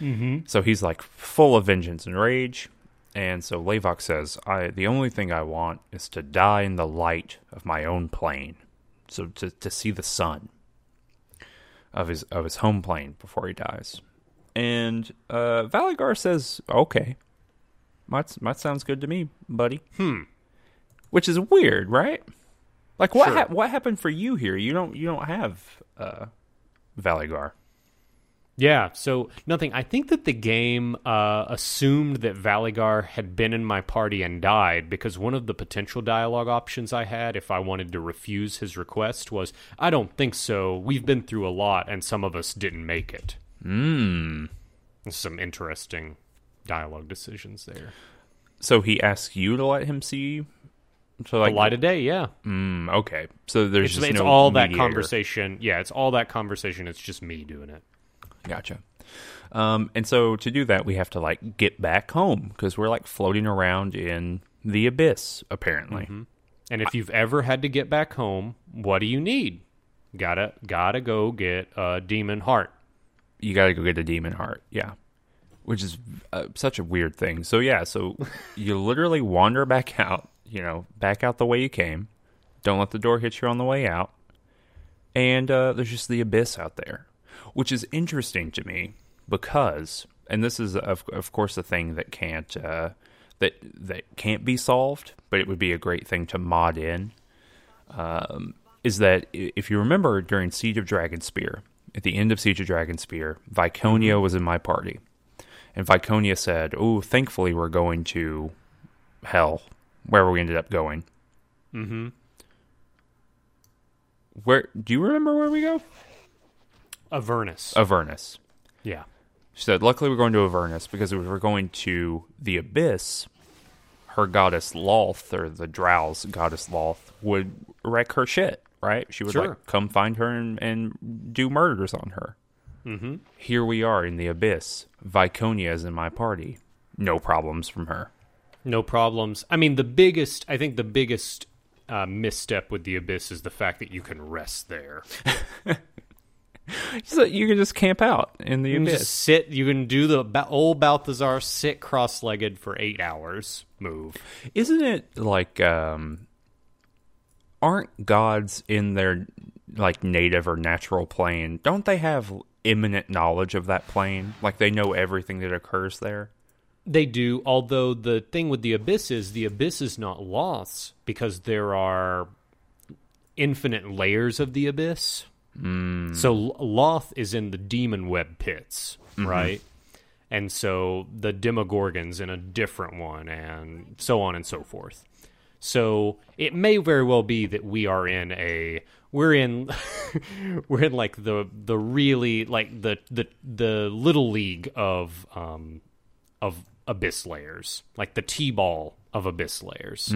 Mm-hmm. So he's like full of vengeance and rage. And so Lavok says, "I the only thing I want is to die in the light of my own plane, so to to see the sun of his of his home plane before he dies." And uh, Valygar says, "Okay, that that sounds good to me, buddy." Hmm. Which is weird, right? Like what Sure. hap what happened for you here? You don't you don't have uh, Valygar. Yeah, so nothing. I think that the game uh, assumed that Valygar had been in my party and died because one of the potential dialogue options I had, if I wanted to refuse his request, was I don't think so. We've been through a lot, and some of us didn't make it. Hmm. Some interesting dialogue decisions there. So he asks you to let him see. So Like the light of day, yeah. mm, okay. So there's It's, just it's no all that conversation. Yeah, it's all that conversation. It's just me doing it. Gotcha. Um, and so to do that, we have to like get back home because we're like floating around in the abyss. Apparently, And if you've ever had to get back home, what do you need? Gotta gotta go get a demon heart. You got to go get a demon heart. Yeah, which is uh, such a weird thing. So yeah, so you literally wander back out. You know, back out the way you came. Don't let the door hit you on the way out. And uh, there's just the abyss out there, which is interesting to me because, and this is of of course a thing that can't uh, that that can't be solved, but it would be a great thing to mod in. Um, is that if you remember during Siege of Dragonspear, at the end of Siege of Dragonspear, Viconia was in my party, and Viconia said, "Oh, thankfully we're going to hell, wherever we ended up going." Mm-hmm. Where do you remember where we go? Avernus. Avernus. yeah. She said, "Luckily we're going to Avernus because if we were going to the abyss, her goddess Lolth or the Drow's goddess Lolth would wreck her shit, right? She would Sure. like come find her and, and do murders on her. Mm-hmm. Here we are in the abyss. Viconia is in my party. No problems from her. No problems. I mean, the biggest, I think the biggest uh, misstep with the Abyss is the fact that you can rest there. So you can just camp out in the You can abyss. just sit, you can do the ba- old Balthazar sit cross legged for eight hours, move. Isn't it like um aren't gods in their like native or natural plane? Don't they have imminent knowledge of that plane? Like they know everything that occurs there? They do, although the thing with the Abyss is the Abyss is not lost because there are infinite layers of the Abyss. Hmm. So Lolth is in the demon web pits, mm-hmm. right? And so the Demogorgon's in a different one, and so on and so forth. So it may very well be that we are in a we're in we're in like the the really like the the the little league of um of abyss layers, like the T-ball of abyss layers.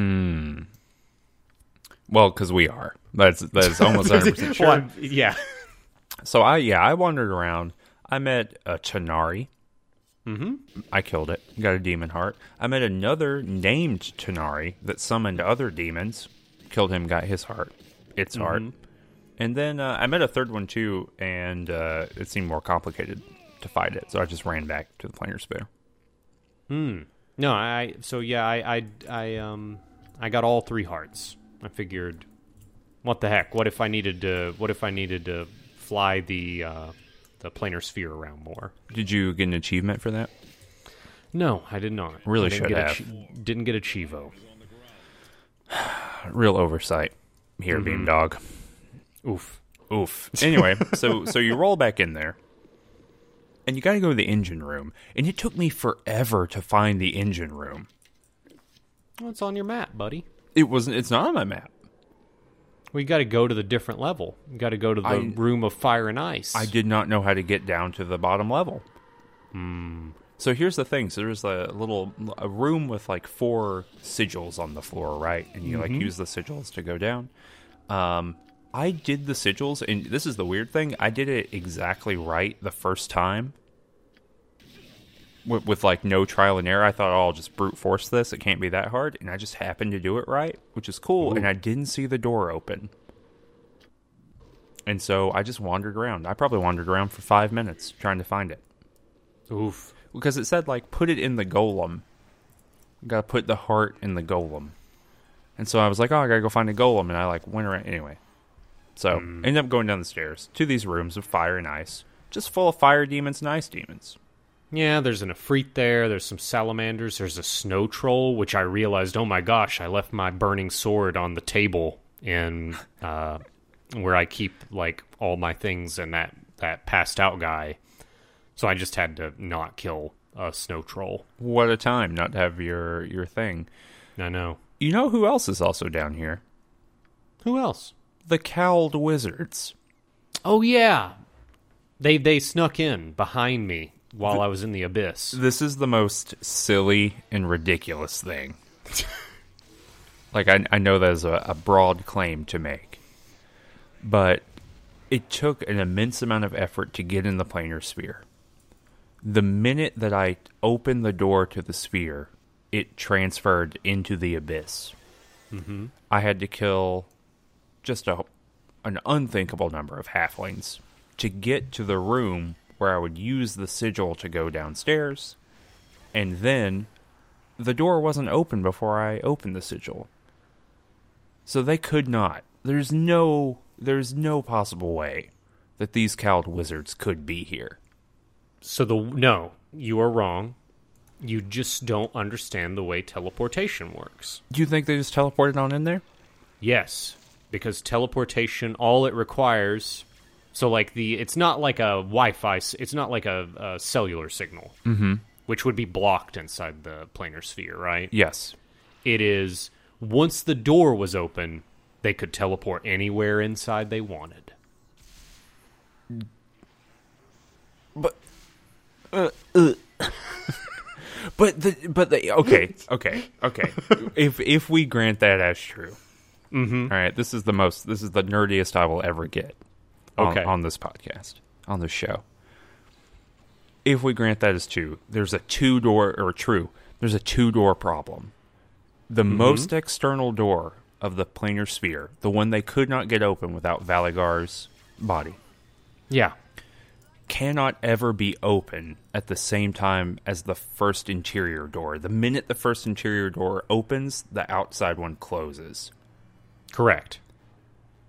Well, because we are. That's that's almost hundred percent sure. Well, yeah. So I yeah I wandered around. I met a tanar'ri. Mm-hmm. I killed it. Got a demon heart. I met another named tanar'ri that summoned other demons. Killed him. Got his heart. Its heart. And then uh, I met a third one too, and uh, it seemed more complicated to fight it. So I just ran back to the planar sphere. No, I so yeah, I I I um I got all three hearts. I figured what the heck? What if I needed to what if I needed to fly the uh the planar sphere around more? Did you get an achievement for that? No, I did not. Really I didn't should get have. A didn't get a Chivo. Real oversight here, Beam mm-hmm. dog. Oof. Oof. Anyway, so so you roll back in there, and you got to go to the engine room, and it took me forever to find the engine room. Well, it's on your map, buddy. It wasn't. It's not on my map. We got to go to the different level. You got to go to the I- room of fire and ice. I did not know how to get down to the bottom level. So here's the thing. So there's a little a room with like four sigils on the floor, right? And you like use the sigils to go down. Um, I did the sigils, and this is the weird thing. I did it exactly right the first time. With, with like no trial and error, I thought, oh, I'll just brute force this. It can't be that hard, and I just happened to do it right, which is cool. And I didn't see the door open. And so I just wandered around. I probably wandered around for five minutes trying to find it. Oof. Because it said, like, put it in the golem. You gotta put the heart in the golem. And so I was like, oh, I gotta go find a golem. And I, like, went around. Anyway. So, hmm. ended up going down the stairs to these rooms of fire and ice. Just full of fire demons and ice demons. Yeah, there's an Efreet there. There's some salamanders. There's a snow troll, which I realized, oh my gosh, I left my burning sword on the table in uh, where I keep like all my things and that that passed out guy. So I just had to not kill a snow troll. What a time not to have your, your thing. I know. You know who else is also down here? Who else? The Cowled Wizards. Oh yeah, they they snuck in behind me while I was in the abyss. This is the most silly and ridiculous thing. like I, I know that is a, a broad claim to make, but it took an immense amount of effort to get in the planar sphere. The minute that I opened the door to the sphere, it transferred into the abyss. Mm-hmm. I had to kill just a an unthinkable number of halflings to get to the room where I would use the sigil to go downstairs, and then the door wasn't open before I opened the sigil. So they could not. There's no there's no possible way that these cowled wizards could be here. So the no, you are wrong. You just don't understand the way teleportation works. Do you think they just teleported on in there? Yes, because teleportation all it requires so like the it's not like a Wi-Fi it's not like a, a cellular signal. Mm-hmm. Which would be blocked inside the planar sphere, right? Yes. It is once the door was open, they could teleport anywhere inside they wanted. But uh, uh. but the but the okay okay okay if if we grant that as true Mm-hmm. right, this is the most. This is the nerdiest I will ever get. On, Okay. on this podcast, on this show. If we grant that is true, there's a two door or true. There's a two door problem. The mm-hmm. most external door of the planar sphere, the one they could not get open without Valygar's body, Yeah. cannot ever be open at the same time as the first interior door. The minute the first interior door opens, the outside one closes. Correct.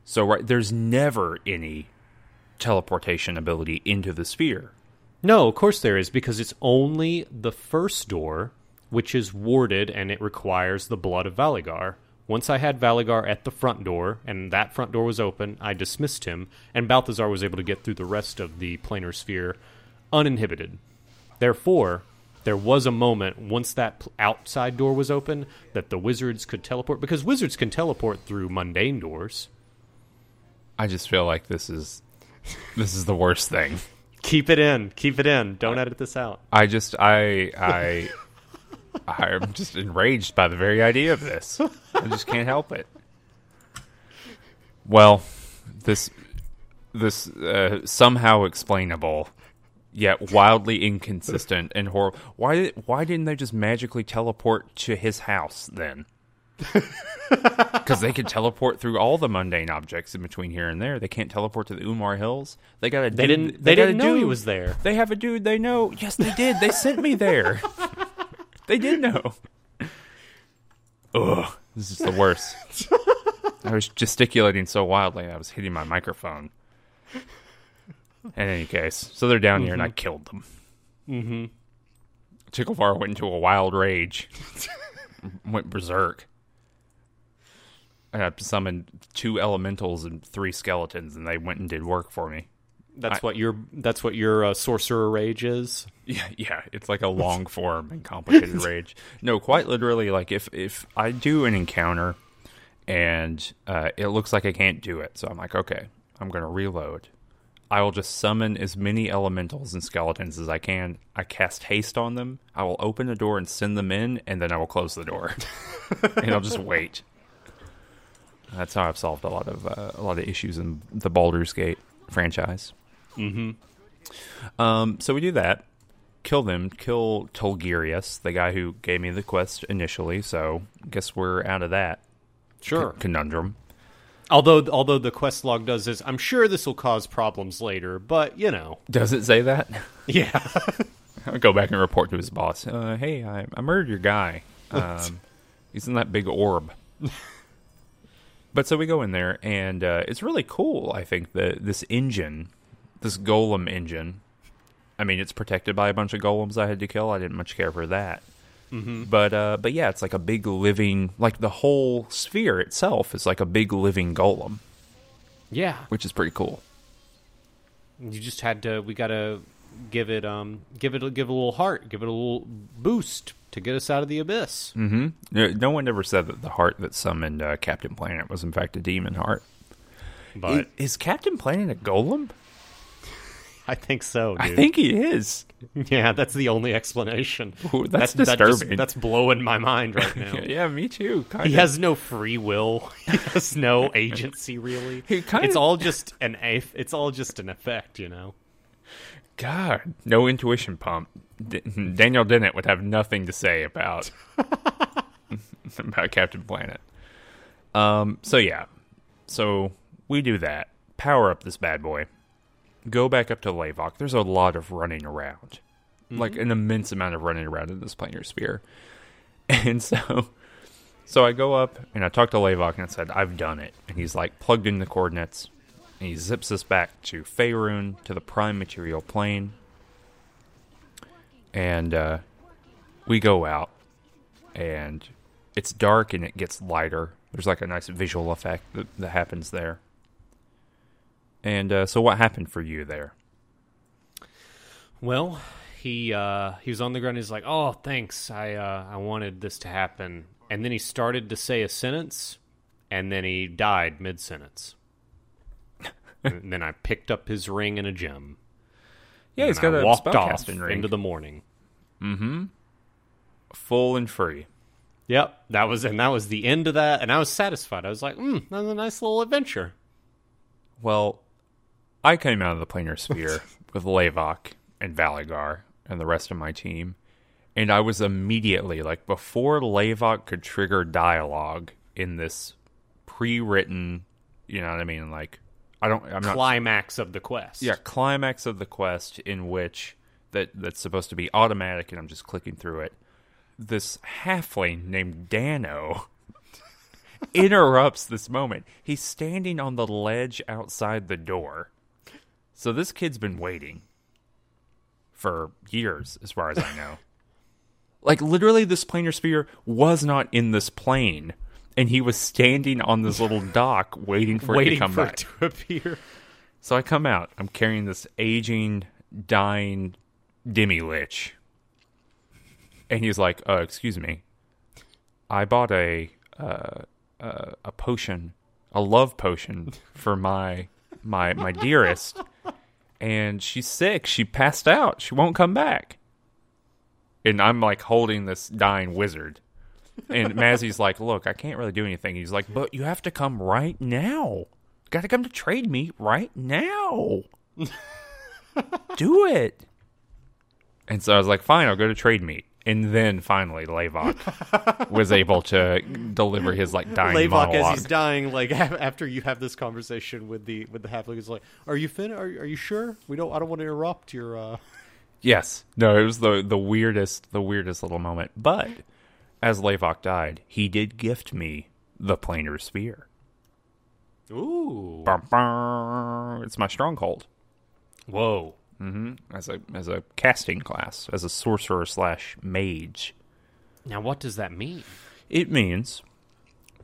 So right there's never any teleportation ability into the sphere. No, of course there is because it's only the first door which is warded and it requires the blood of Valygar. Once I had Valygar at the front door and that front door was open, I dismissed him and Balthazar was able to get through the rest of the planar sphere uninhibited. Therefore, there was a moment once that outside door was open that the wizards could teleport because wizards can teleport through mundane doors. I just feel like this is this is the worst thing. Keep it in. Keep it in. Don't edit this out. I just I I I'm just enraged by the very idea of this. I just can't help it. Well, this this uh, somehow explainable yet wildly inconsistent and horrible. Why why didn't they just magically teleport to his house then? Because they could teleport through all the mundane objects in between here and there. They can't teleport to the Umar Hills. They got a They dude- didn't they, a didn't know he was there. they have a dude they know. Yes, they did. They sent me there. they did know. Ugh, this is the worst. I was gesticulating so wildly I was hitting my microphone. In any case, so they're down here and I killed them. Mm-hmm. Ticklevar went into a wild rage, went berserk. I summoned two elementals and three skeletons, and they went and did work for me. That's I- what your that's what your uh, sorcerer rage is. Yeah, yeah, it's like a long form and complicated rage. No, quite literally, like if if I do an encounter and uh, it looks like I can't do it, so I'm like, okay, I'm gonna reload. I will just summon as many elementals and skeletons as I can. I cast haste on them. I will open the door and send them in, and then I will close the door, and I'll just wait. That's how I've solved a lot of uh, a lot of issues in the Baldur's Gate franchise. Mm-hmm. Um, so we do that kill them, kill Tolgerias, the guy who gave me the quest initially. So guess we're out of that Sure. conundrum. Although although the quest log does this, I'm sure this will cause problems later. But you know, Does it say that? yeah. I'll go back and report to his boss. Uh, hey, I, I murdered your guy. Um, he's in that big orb. but so we go in there, and uh, it's really cool. I think that this engine, this golem engine. I mean, it's protected by a bunch of golems I had to kill. I didn't much care for that. But uh, but yeah, it's like a big living, like the whole sphere itself is like a big living golem, yeah. which is pretty cool. You just had to. We gotta give it um give it a, give it a little heart, give it a little boost to get us out of the abyss. hmm No, one ever said that the heart that summoned uh, Captain Planet was in fact a demon heart. But is, is Captain Planet a golem? I think so. Dude. I think he is. yeah, that's the only explanation. Ooh, that's that just- disturbing. that's blowing my mind right now. Yeah, me too. He of. has no free will. He has no agency, really. It's of- all just an It's all just an effect, you know. God, no intuition pump. D- Daniel Dennett would have nothing to say about about Captain Planet. Um. So yeah. So we do that. Power up this bad boy. Go back up to Lavok. There's a lot of running around, like an immense amount of running around in this planar sphere. And so, so I go up and I talk to Lavok and I said, "I've done it." And he's like plugged in the coordinates. And he zips us back to Faerun, to the prime material plane. And uh, we go out, and it's dark and it gets lighter. There's like a nice visual effect that, that happens there. And uh, so, what happened for you there? Well, he uh, he was on the ground. He's like, "Oh, thanks. I uh, I wanted this to happen." And then he started to say a sentence, and then he died mid sentence. and then I picked up his ring and a gem. Yeah, he's and got I a walked off spellcasting ring, into the morning. Mm-hmm. Full and free. Yep, that was and that was the end of that, and I was satisfied. I was like, "Hmm, that was a nice little adventure." Well, I came out of the planar sphere with Lavok and Valygar and the rest of my team, and I was immediately like before Lavok could trigger dialogue in this pre-written, you know what I mean? Like I don't, I'm not Climax of the quest. yeah climax of the quest in which that that's supposed to be automatic, and I'm just clicking through it. This halfling named Dano interrupts this moment. He's standing on the ledge outside the door. So this kid's been waiting for years, as far as I know. like literally, this planar sphere was not in this plane, and he was standing on this little dock waiting for it to come for back. it to appear. So I come out. I'm carrying this aging, dying demi lich, and he's like, "Uh, excuse me, I bought a uh, uh, a potion, a love potion for my my my dearest, and she's sick. She passed out. She won't come back." And I'm like holding this dying wizard. And Mazzy's like, "Look, I can't really do anything." He's like, "But you have to come right now. Got to come to Trademeet right now. do it." And so I was like, "Fine, I'll go to Trademeet." And then finally, Lavok was able to deliver his like dying Lavok, monologue. as he's dying, like after you have this conversation with the with the halfling, is like, "Are you fin? Are, are you sure? We don't. I don't want to interrupt your." uh Yes. No, it was the the weirdest the weirdest little moment. But as Lavok died, he did gift me the planar sphere. Ooh. It's my stronghold. Whoa. hmm As a as a casting class, as a sorcerer slash mage. Now, what does that mean? It means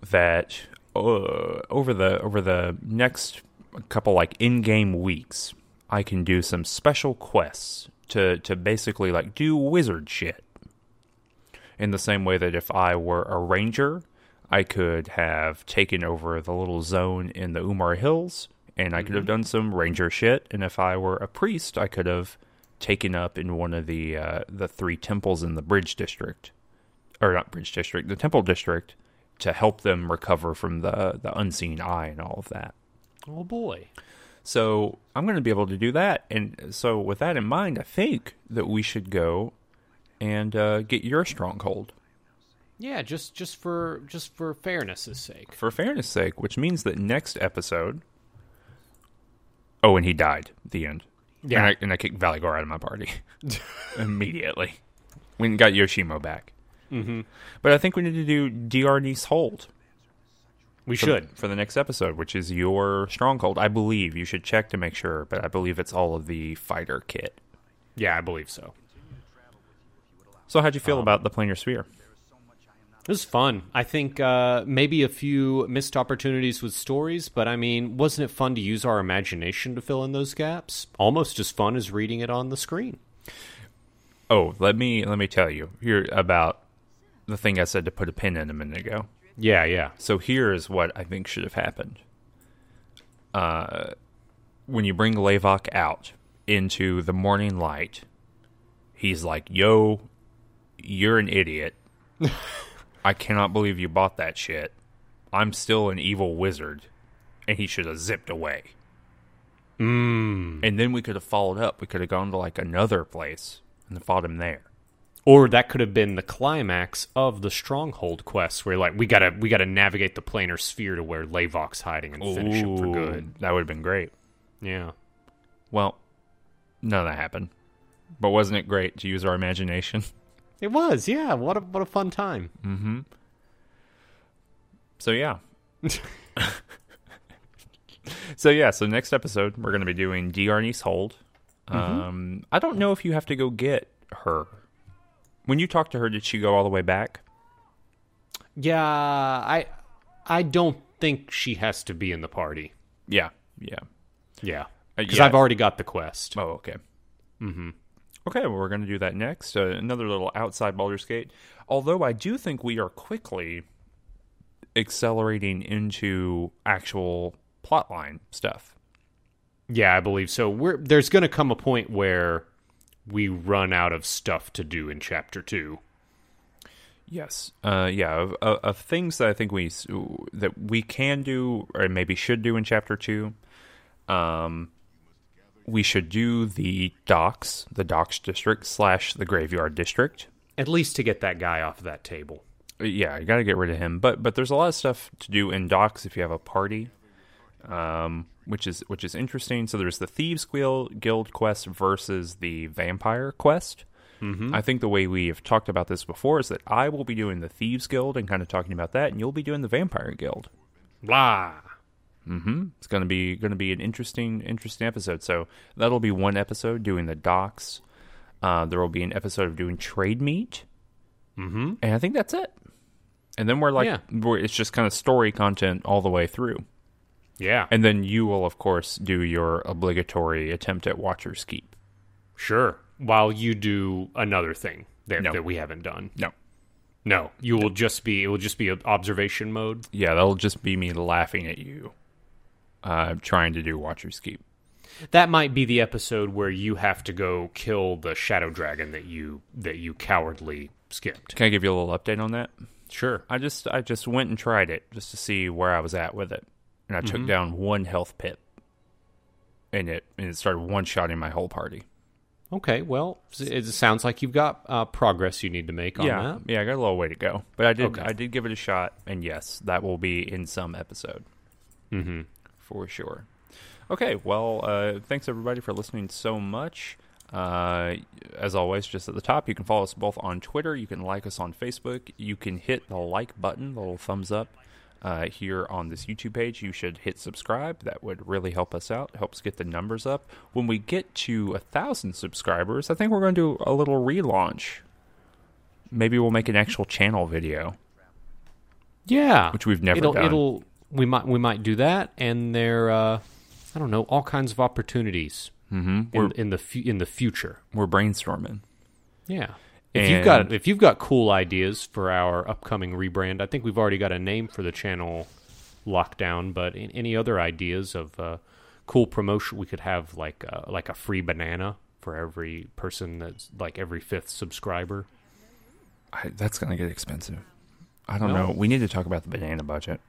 that uh, over the over the next couple like in-game weeks, I can do some special quests to to basically like do wizard shit. In the same way that if I were a ranger, I could have taken over the little zone in the Umar Hills and I could have done some ranger shit. And if I were a priest, I could have taken up in one of the uh, the three temples in the Bridge District, or not Bridge District, the Temple District, to help them recover from the the unseen eye and all of that. Oh boy. So I'm going to be able to do that. And so with that in mind, I think that we should go and uh, get your stronghold Yeah, just just for just for fairness' sake. for fairness' sake, which means that next episode. Oh, and he died. The end. Yeah. and I, and I kicked Valygar out of my party immediately. We got Yoshimo back. Mm-hmm. But I think we need to do de'Arnise Hold. We for- should. for the next episode, which is your stronghold. I believe you should check to make sure, but I believe it's all of the fighter kit. Yeah, I believe so. So, how'd you feel about the planar sphere? It was fun. I think uh, maybe a few missed opportunities with stories, but I mean, wasn't it fun to use our imagination to fill in those gaps? Almost as fun as reading it on the screen. Oh, let me let me tell you here about the thing I said to put a pin in a minute ago. Yeah, yeah. So here is what I think should have happened. Uh, when you bring Lavok out into the morning light, he's like, "Yo, you're an idiot. I cannot believe you bought that shit. I'm still an evil wizard, and he should have zipped away." Mm. And then we could have followed up. We could have gone to like another place and fought him there. Or that could have been the climax of the stronghold quest, where like we gotta we gotta navigate the planar sphere to where Lavok's hiding and finish him for good. That would have been great. Yeah. Well, none of that happened. But wasn't it great to use our imagination? It was, yeah. What a what a fun time. Mm-hmm. So yeah. so yeah, so next episode we're going to be doing de'Arnise Hold. Um, I don't know if you have to go get her. When you talked to her, did she go all the way back? Yeah, I I don't think she has to be in the party. Yeah, yeah. Yeah. Uh, Because yeah. I've already got the quest. Oh, okay. Mm-hmm. Okay, well, we're going to do that next. Uh, another little outside Baldur's Gate. Although I do think we are quickly accelerating into actual plotline stuff. Yeah, I believe so. We're there's going to come a point where we run out of stuff to do in chapter 2. Yes. Uh, yeah. Of, of, of things that I think we that we can do or maybe should do in chapter two, um, we should do the docks, the docks district slash the graveyard district. At least to get that guy off that table. Yeah, you got to get rid of him. But but there's a lot of stuff to do in docks if you have a party, um, which is which is interesting. So there's the thieves guild guild quest versus the vampire quest. I think the way we have talked about this before is that I will be doing the thieves guild and kind of talking about that, and you'll be doing the vampire guild. Blah. It's gonna be gonna be an interesting interesting episode. So that'll be one episode doing the docks. Uh, there will be an episode of doing Trademeet, mm-hmm. and I think that's it. And then we're like, Yeah. we're, it's just kind of story content all the way through. Yeah. And then you will, of course, do your obligatory attempt at Watcher's Keep. Sure. While you do another thing that, No. that we haven't done. No, No, you will just be it will just be observation mode. yeah, that'll just be me laughing at you, uh, trying to do Watcher's Keep. That might be the episode where you have to go kill the shadow dragon that you that you cowardly skipped. Can I give you a little update on that? Sure. I just I just went and tried it just to see where I was at with it, and I took down one health pit, and it and it started one shotting my whole party. Okay, well, it sounds like you've got uh, progress you need to make on yeah, that. yeah, I got a little way to go, but I did Okay. I did give it a shot, and yes, that will be in some episode, mm-hmm. For sure. Okay, well, uh, thanks everybody for listening so much. Uh, as always, just at the top, you can follow us both on Twitter. You can like us on Facebook. You can hit the like button, the little thumbs up uh, here on this YouTube page. You should hit subscribe. That would really help us out. Helps get the numbers up. When we get to a thousand subscribers, I think we're going to do a little relaunch. Maybe we'll make an actual channel video. Yeah, Which we've never it'll, done. It'll we might we might do that, and there, uh, I don't know, all kinds of opportunities Mm-hmm. in, in the fu- in the future. We're brainstorming. Yeah. If you've got if you've got cool ideas for our upcoming rebrand, I think we've already got a name for the channel lockdown. But any other ideas of uh, cool promotion, we could have like uh, like a free banana for every person that's like every fifth subscriber. I, that's going to get expensive. I don't No. know. We need to talk about the banana budget.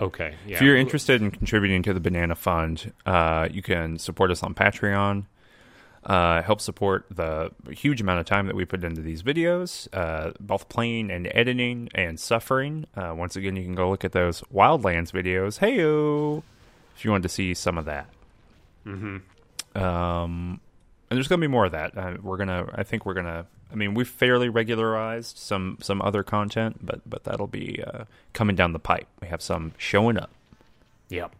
Okay, yeah. If you're interested in contributing to the Banana Fund, uh, you can support us on Patreon. Uh, help support the huge amount of time that we put into these videos, uh, both playing and editing and suffering. Uh, once again, you can go look at those Wildlands videos. Heyo, if you wanted to see some of that. Mm-hmm. Um, and there's going to be more of that. Uh, we're gonna. I think we're gonna. I mean, we've fairly regularized some some other content, but but that'll be uh, coming down the pipe. We have some showing up. Yep.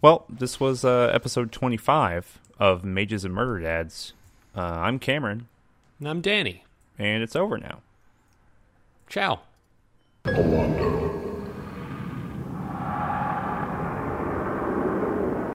Well, this was uh, episode 25 of Mages and Murder Dads. Uh, I'm Cameron, And I'm Danny. and it's over now. Ciao. Alonzo.